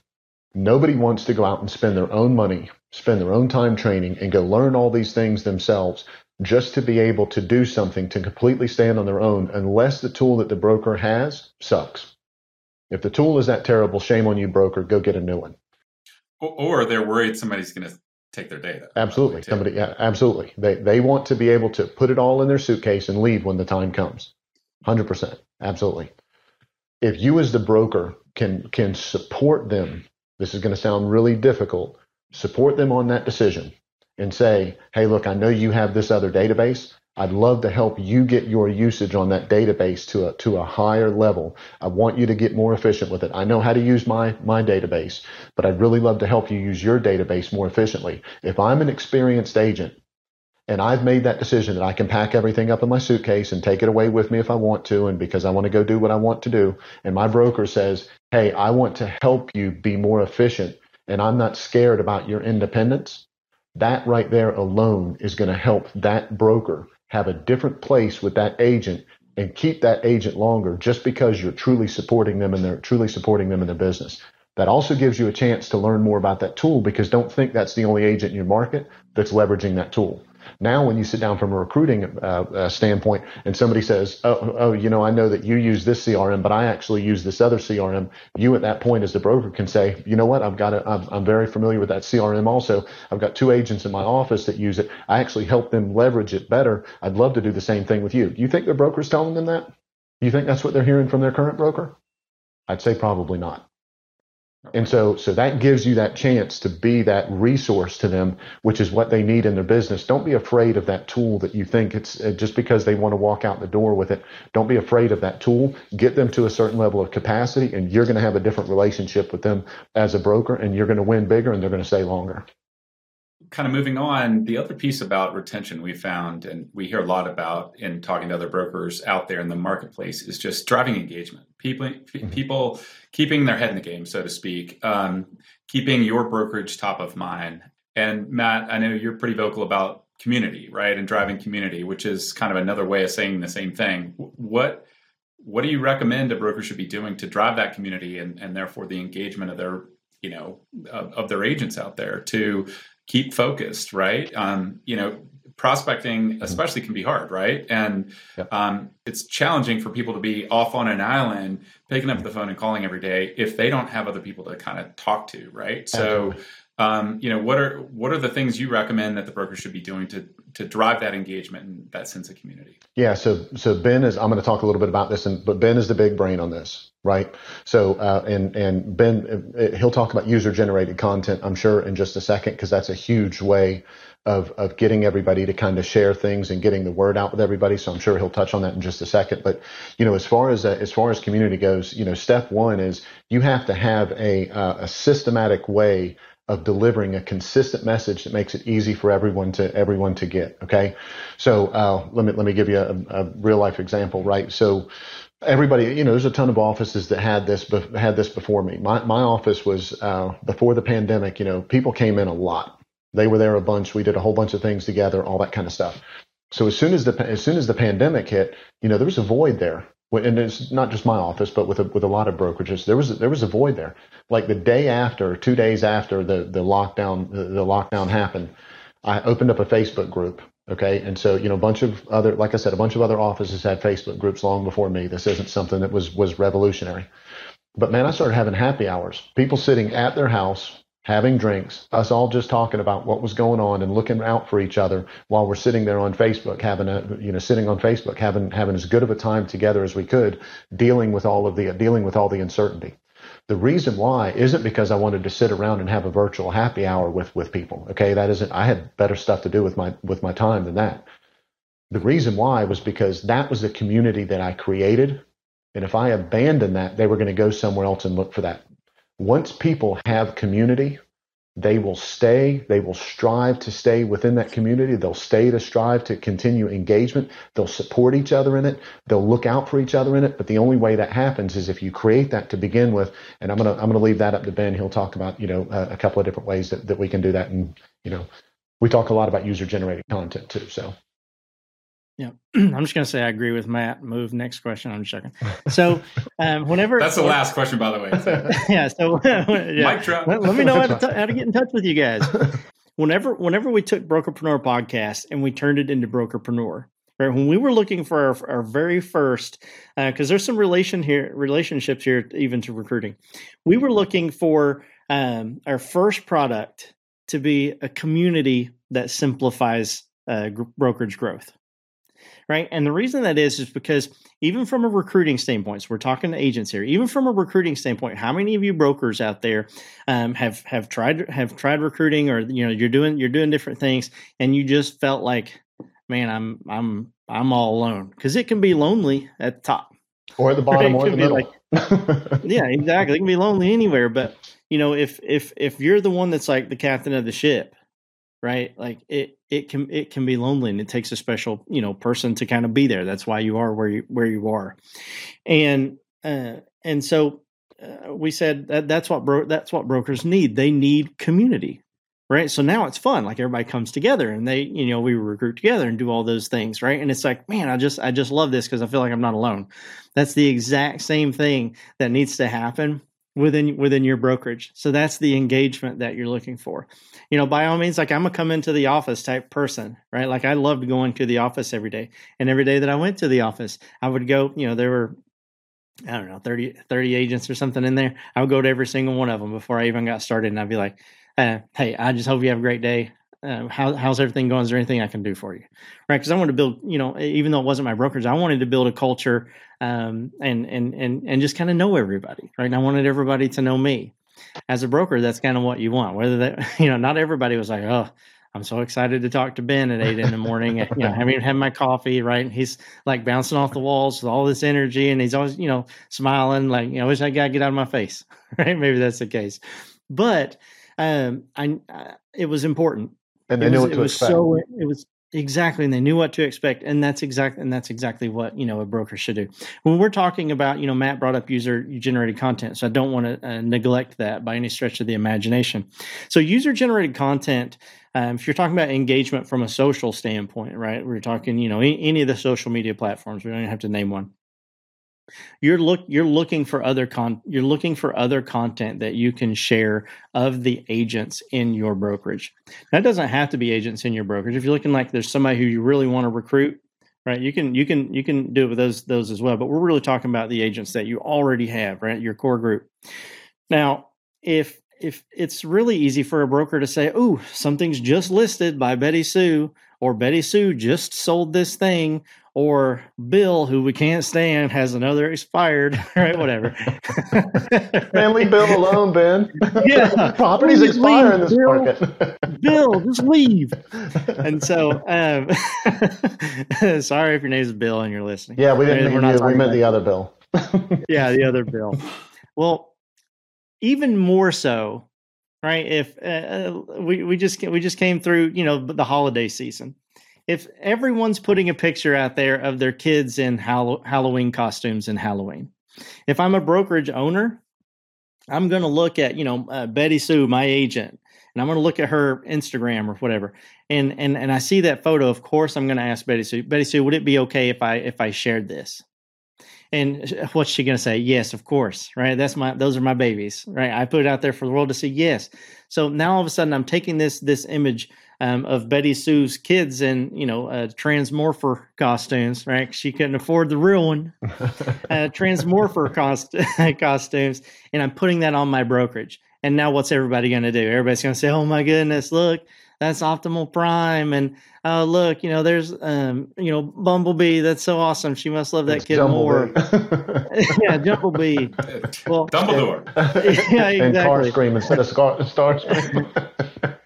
Nobody wants to go out and spend their own money, spend their own time training, and go learn all these things themselves just to be able to do something to completely stand on their own unless the tool that the broker has sucks. If the tool is that terrible, shame on you, broker. Go get a new one. Or they're worried somebody's going to take their data. Absolutely. Somebody, yeah, absolutely. They, they want to be able to put it all in their suitcase and leave when the time comes. 100%. Absolutely. If you as the broker can, can support them, this is going to sound really difficult, support them on that decision and say, hey, look, I know you have this other database. I'd love to help you get your usage on that database to a, to a higher level. I want you to get more efficient with it. I know how to use my, my database, but I'd really love to help you use your database more efficiently. If I'm an experienced agent and I've made that decision that I can pack everything up in my suitcase and take it away with me if I want to, and because I want to go do what I want to do, and my broker says, Hey, I want to help you be more efficient and I'm not scared about your independence that right there alone is going to help that broker have a different place with that agent and keep that agent longer just because you're truly supporting them and they're truly supporting them in their business. That also gives you a chance to learn more about that tool because don't think that's the only agent in your market that's leveraging that tool. Now, when you sit down from a recruiting uh, uh, standpoint and somebody says, oh, oh, you know, I know that you use this CRM, but I actually use this other CRM, you at that point as the broker can say, you know what, I've got it. I'm, very familiar with that CRM also. I've got two agents in my office that use it. I actually help them leverage it better. I'd love to do the same thing with you. Do you think the broker's telling them that? Do you think that's what they're hearing from their current broker? I'd say probably not. And so, so that gives you that chance to be that resource to them, which is what they need in their business. Don't be afraid of that tool that you think it's uh, just because they want to walk out the door with it. Don't be afraid of that tool. Get them to a certain level of capacity and you're going to have a different relationship with them as a broker and you're going to win bigger and they're going to stay longer kind of moving on, the other piece about retention we found, and we hear a lot about in talking to other brokers out there in the marketplace, is just driving engagement. People, mm-hmm. people keeping their head in the game, so to speak, um, keeping your brokerage top of mind. And Matt, I know you're pretty vocal about community, right, and driving community, which is kind of another way of saying the same thing. What what do you recommend a broker should be doing to drive that community and, and therefore the engagement of their you know of, of their agents out there to keep focused, right? Um, you know, prospecting mm-hmm. especially can be hard, right? And um, it's challenging for people to be off on an island, picking up the phone and calling every day if they don't have other people to kind of talk to, right? So, um, you know, what are what are the things you recommend that the broker should be doing to to drive that engagement and that sense of community? Yeah, so so Ben is I'm going to talk a little bit about this, and but Ben is the big brain on this, right? So uh, and and Ben uh, he'll talk about user generated content, I'm sure, in just a second because that's a huge way of of getting everybody to kind of share things and getting the word out with everybody. So I'm sure he'll touch on that in just a second. But you know, as far as uh, as far as community goes, you know, step one is you have to have a uh, a systematic way of delivering a consistent message that makes it easy for everyone to everyone to get. Okay, so uh, let me let me give you a, a real life example. Right, so everybody, you know, there's a ton of offices that had this had this before me. My my office was uh, before the pandemic. You know, people came in a lot. They were there a bunch. We did a whole bunch of things together, all that kind of stuff. So as soon as the as soon as the pandemic hit, you know, there was a void there and it's not just my office, but with a, with a lot of brokerages, there was there was a void there. Like the day after, two days after the the lockdown the, the lockdown happened, I opened up a Facebook group. Okay, and so you know, a bunch of other, like I said, a bunch of other offices had Facebook groups long before me. This isn't something that was was revolutionary. But man, I started having happy hours. People sitting at their house having drinks, us all just talking about what was going on and looking out for each other while we're sitting there on Facebook, having a, you know, sitting on Facebook, having, having as good of a time together as we could, dealing with all of the, dealing with all the uncertainty. The reason why isn't because I wanted to sit around and have a virtual happy hour with, with people. Okay. That isn't, I had better stuff to do with my, with my time than that. The reason why was because that was the community that I created. And if I abandoned that, they were going to go somewhere else and look for that once people have community, they will stay, they will strive to stay within that community. They'll stay to strive to continue engagement. They'll support each other in it. They'll look out for each other in it. But the only way that happens is if you create that to begin with. And I'm to, I'm to leave that up to Ben. He'll talk about, you know, a, a couple of different ways that, that we can do that. And, you know, we talk a lot about user generated content too. So. Yeah, I'm just going to say I agree with Matt. Move next question. I'm checking. So, um, whenever that's the last question, by the way. So. yeah. So, yeah. Let, let, me know how to, t- how to get in touch with you guys. Whenever, whenever we took Brokerpreneur podcast and we turned it into Brokerpreneur, right? When we were looking for our, our very first, because uh, there's some relation here, relationships here, even to recruiting. We were looking for um, our first product to be a community that simplifies uh, brokerage growth right? And the reason that is is because even from a recruiting standpoint, so we're talking to agents here. Even from a recruiting standpoint, how many of you brokers out there um, have have tried have tried recruiting, or you know you're doing you're doing different things, and you just felt like, man, I'm I'm I'm all alone because it can be lonely at the top or at the bottom right? or the middle. Like, yeah, exactly. It can be lonely anywhere, but you know if if if you're the one that's like the captain of the ship right? Like it it can it can be lonely and it takes a special you know person to kind of be there. That's why you are where you where you are. And uh, and so uh, we said that that's what bro- that's what brokers need. They need community right? So now it's fun like everybody comes together and they you know we recruit together and do all those things right? And it's like man i just i just love this because i feel like i'm not alone. That's the exact same thing that needs to happen within within your brokerage so that's the engagement that you're looking for you know by all means like i'm a come into the office type person right like i loved going to the office every day and every day that i went to the office i would go you know there were I don't know, 30, 30 agents or something in there. I would go to every single one of them before I even got started. And I'd be like, uh, hey, I just hope you have a great day. Uh, how, how's everything going? Is there anything I can do for you? Right. Cause I wanted to build, you know, even though it wasn't my brokerage, I wanted to build a culture um, and, and, and, and just kind of know everybody. Right. And I wanted everybody to know me as a broker. That's kind of what you want, whether that, you know, not everybody was like, oh, I'm so excited to talk to Ben at eight in the morning. you know, having had my coffee, right? And He's like bouncing off the walls with all this energy, and he's always, you know, smiling. Like, you know, I wish that guy get out of my face, right? Maybe that's the case, but um, I, I it was important, and they it knew was, what it to was expect. so it was exactly and they knew what to expect and that's exactly and that's exactly what you know a broker should do. When we're talking about you know matt brought up user generated content so i don't want to uh, neglect that by any stretch of the imagination. So user generated content um, if you're talking about engagement from a social standpoint right we're talking you know any, any of the social media platforms we don't even have to name one you're look you're looking for other con you're looking for other content that you can share of the agents in your brokerage. That doesn't have to be agents in your brokerage. If you're looking like there's somebody who you really want to recruit right you can you can you can do it with those those as well but we're really talking about the agents that you already have right your core group. Now if if it's really easy for a broker to say oh something's just listed by betty sue or betty sue just sold this thing or Bill, who we can't stand, has another expired, right? Whatever. Man, leave Bill alone, Ben. Yeah. Properties Please expire in this Bill. market. Bill, just leave. And so, um, sorry if your name is Bill and you're listening. yeah, we didn't We're mean not you. We meant the other Bill. yeah, the other Bill. Well, even more so, right? If uh, we we just we just came through, you know, the holiday season. If everyone's putting a picture out there of their kids in Hall- Halloween costumes in Halloween, if I'm a brokerage owner, I'm going to look at you know uh, Betty Sue, my agent, and I'm going to look at her Instagram or whatever, and and and I see that photo. Of course, I'm going to ask Betty Sue. Betty Sue, would it be okay if I if I shared this? And what's she going to say? Yes, of course. Right. That's my, those are my babies. Right. I put it out there for the world to see. Yes. So now all of a sudden I'm taking this, this image um, of Betty Sue's kids in, you know, uh, transmorpher costumes, right? She couldn't afford the real one, uh, transmorpher cost- costumes. And I'm putting that on my brokerage. And now what's everybody going to do? Everybody's going to say, oh my goodness, look, that's optimal prime. And oh, look, you know, there's, um, you know, Bumblebee. That's so awesome. She must love that It's kid more. Yeah, Jumblebee. Well, Dumbledore. yeah, exactly. and car exactly. scream instead of star scream.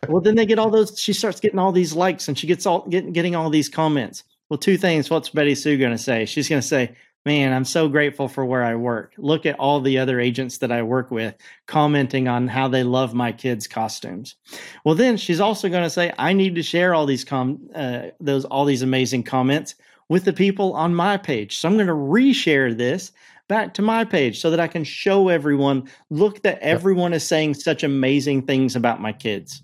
Well, then they get all those. She starts getting all these likes, and she gets all getting getting all these comments. Well, two things. What's Betty Sue going to say? She's going to say, "Man, I'm so grateful for where I work. Look at all the other agents that I work with commenting on how they love my kids' costumes." Well, then she's also going to say, "I need to share all these com uh, those all these amazing comments with the people on my page. So I'm going to reshare this." Back to my page so that I can show everyone look that everyone is saying such amazing things about my kids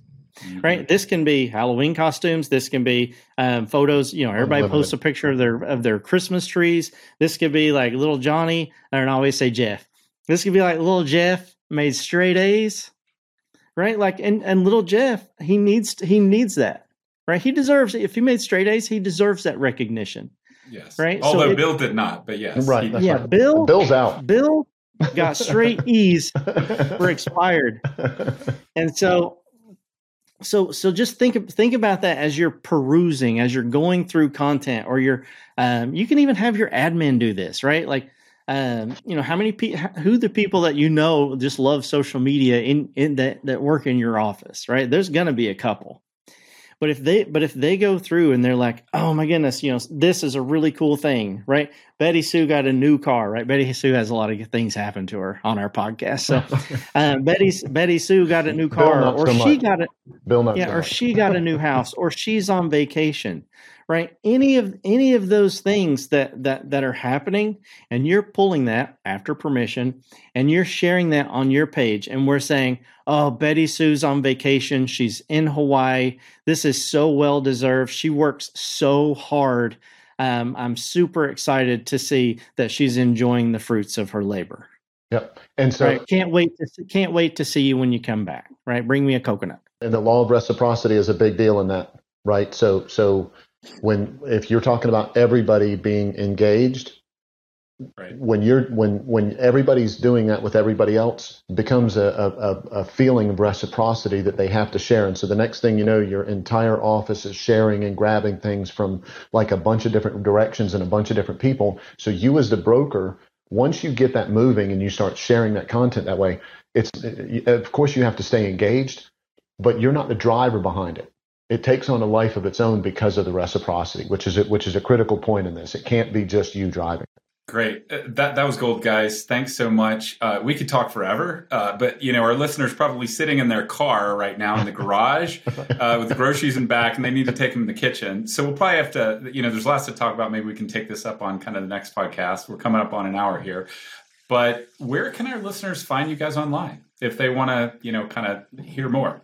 right this can be halloween costumes this can be um, photos you know everybody Unlimited. posts a picture of their of their christmas trees this could be like little johnny i don't always say jeff this could be like little jeff made straight a's right like and and little jeff he needs he needs that right he deserves if he made straight a's he deserves that recognition Yes. Right, so Although it- Bill did not, but yes. Right, he- yeah right. bill Bill's out. bill got straight e's for expired and so so so just think think about that as you're perusing as you're going through content or you're um, you can even have your admin do this right? Like um, you know how many people who the people that you know just love social media in in that that work in your office right? There's to be a couple but if they but if they go through and they're like oh my goodness you know this is a really cool thing right? Betty sue got a new car right? Betty sue has a lot of things happen to her on our podcast. So um, betty betty sue got a new car or so she much. got a Bill yeah so or she got a new house or she's on vacation right? Any of any of those things that that that are happening, and you're pulling that after permission, and you're sharing that on your page, and we're saying, "Oh, Betty Sue's on vacation. She's in Hawaii. This is so well deserved. She works so hard." Um, I'm super excited to see that she's enjoying the fruits of her labor. Yep. And so right? can't wait to can't wait to see you when you come back. Right? Bring me a coconut. And the law of reciprocity is a big deal in that, right? So so when if you're talking about everybody being engaged, Right. When you're when when everybody's doing that with everybody else, becomes a, a, a feeling of reciprocity that they have to share. And so the next thing you know, your entire office is sharing and grabbing things from like a bunch of different directions and a bunch of different people. So you as the broker, once you get that moving and you start sharing that content that way, it's of course you have to stay engaged, but you're not the driver behind it it takes on a life of its own because of the reciprocity, which is a, which is a critical point in this. It can't be just you driving. Great. Uh, that that was gold, guys. Thanks so much. Uh, we could talk forever, uh, but you know our listeners probably sitting in their car right now in the garage uh, with the groceries in back, and they need to take them in the kitchen. So we'll probably have to, you know, there's lots to talk about. Maybe we can take this up on kind of the next podcast. We're coming up on an hour here, but where can our listeners find you guys online if they want to, you know, kind of hear more?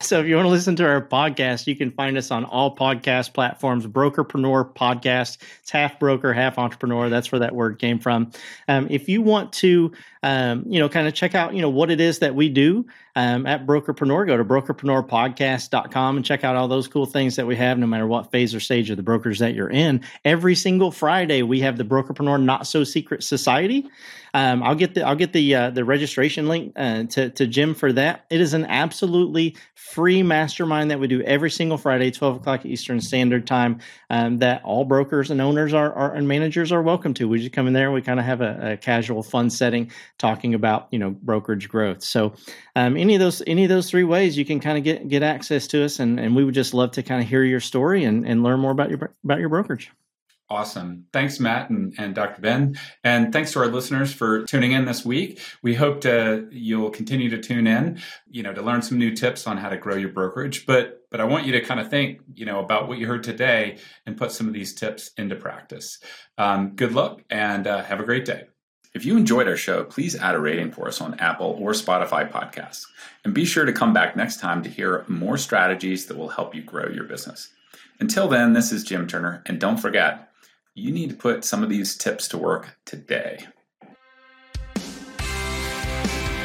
So if you want to listen to our podcast, you can find us on all podcast platforms. Brokerpreneur podcast. It's half broker, half entrepreneur. That's where that word came from. Um, if you want to, um, you know, kind of check out, you know, what it is that we do um, at Brokerpreneur, go to brokerpreneurpodcast.com and check out all those cool things that we have, no matter what phase or stage of the brokers that you're in. Every single Friday, we have the Brokerpreneur Not So Secret Society. Um, I'll get the I'll get the uh, the registration link uh, to to Jim for that. It is an absolutely free mastermind that we do every single Friday, twelve o'clock Eastern Standard Time. Um, that all brokers and owners are, are, and managers are welcome to. We just come in there. We kind of have a, a, casual, fun setting talking about you know brokerage growth. So um, any of those any of those three ways, you can kind of get get access to us, and and we would just love to kind of hear your story and and learn more about your about your brokerage. Awesome. Thanks, Matt and, and Dr. Ben. And thanks to our listeners for tuning in this week. We hope to you'll continue to tune in, you know, to learn some new tips on how to grow your brokerage. But but I want you to kind of think, you know, about what you heard today and put some of these tips into practice. Um, good luck and uh, have a great day. If you enjoyed our show, please add a rating for us on Apple or Spotify podcasts. And be sure to come back next time to hear more strategies that will help you grow your business. Until then, this is Jim Turner, and don't forget, you need to put some of these tips to work today.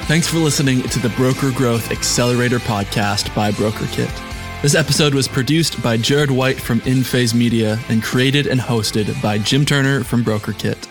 Thanks for listening to the Broker Growth Accelerator podcast by BrokerKit. This episode was produced by Jared White from InPhase Media and created and hosted by Jim Turner from BrokerKit.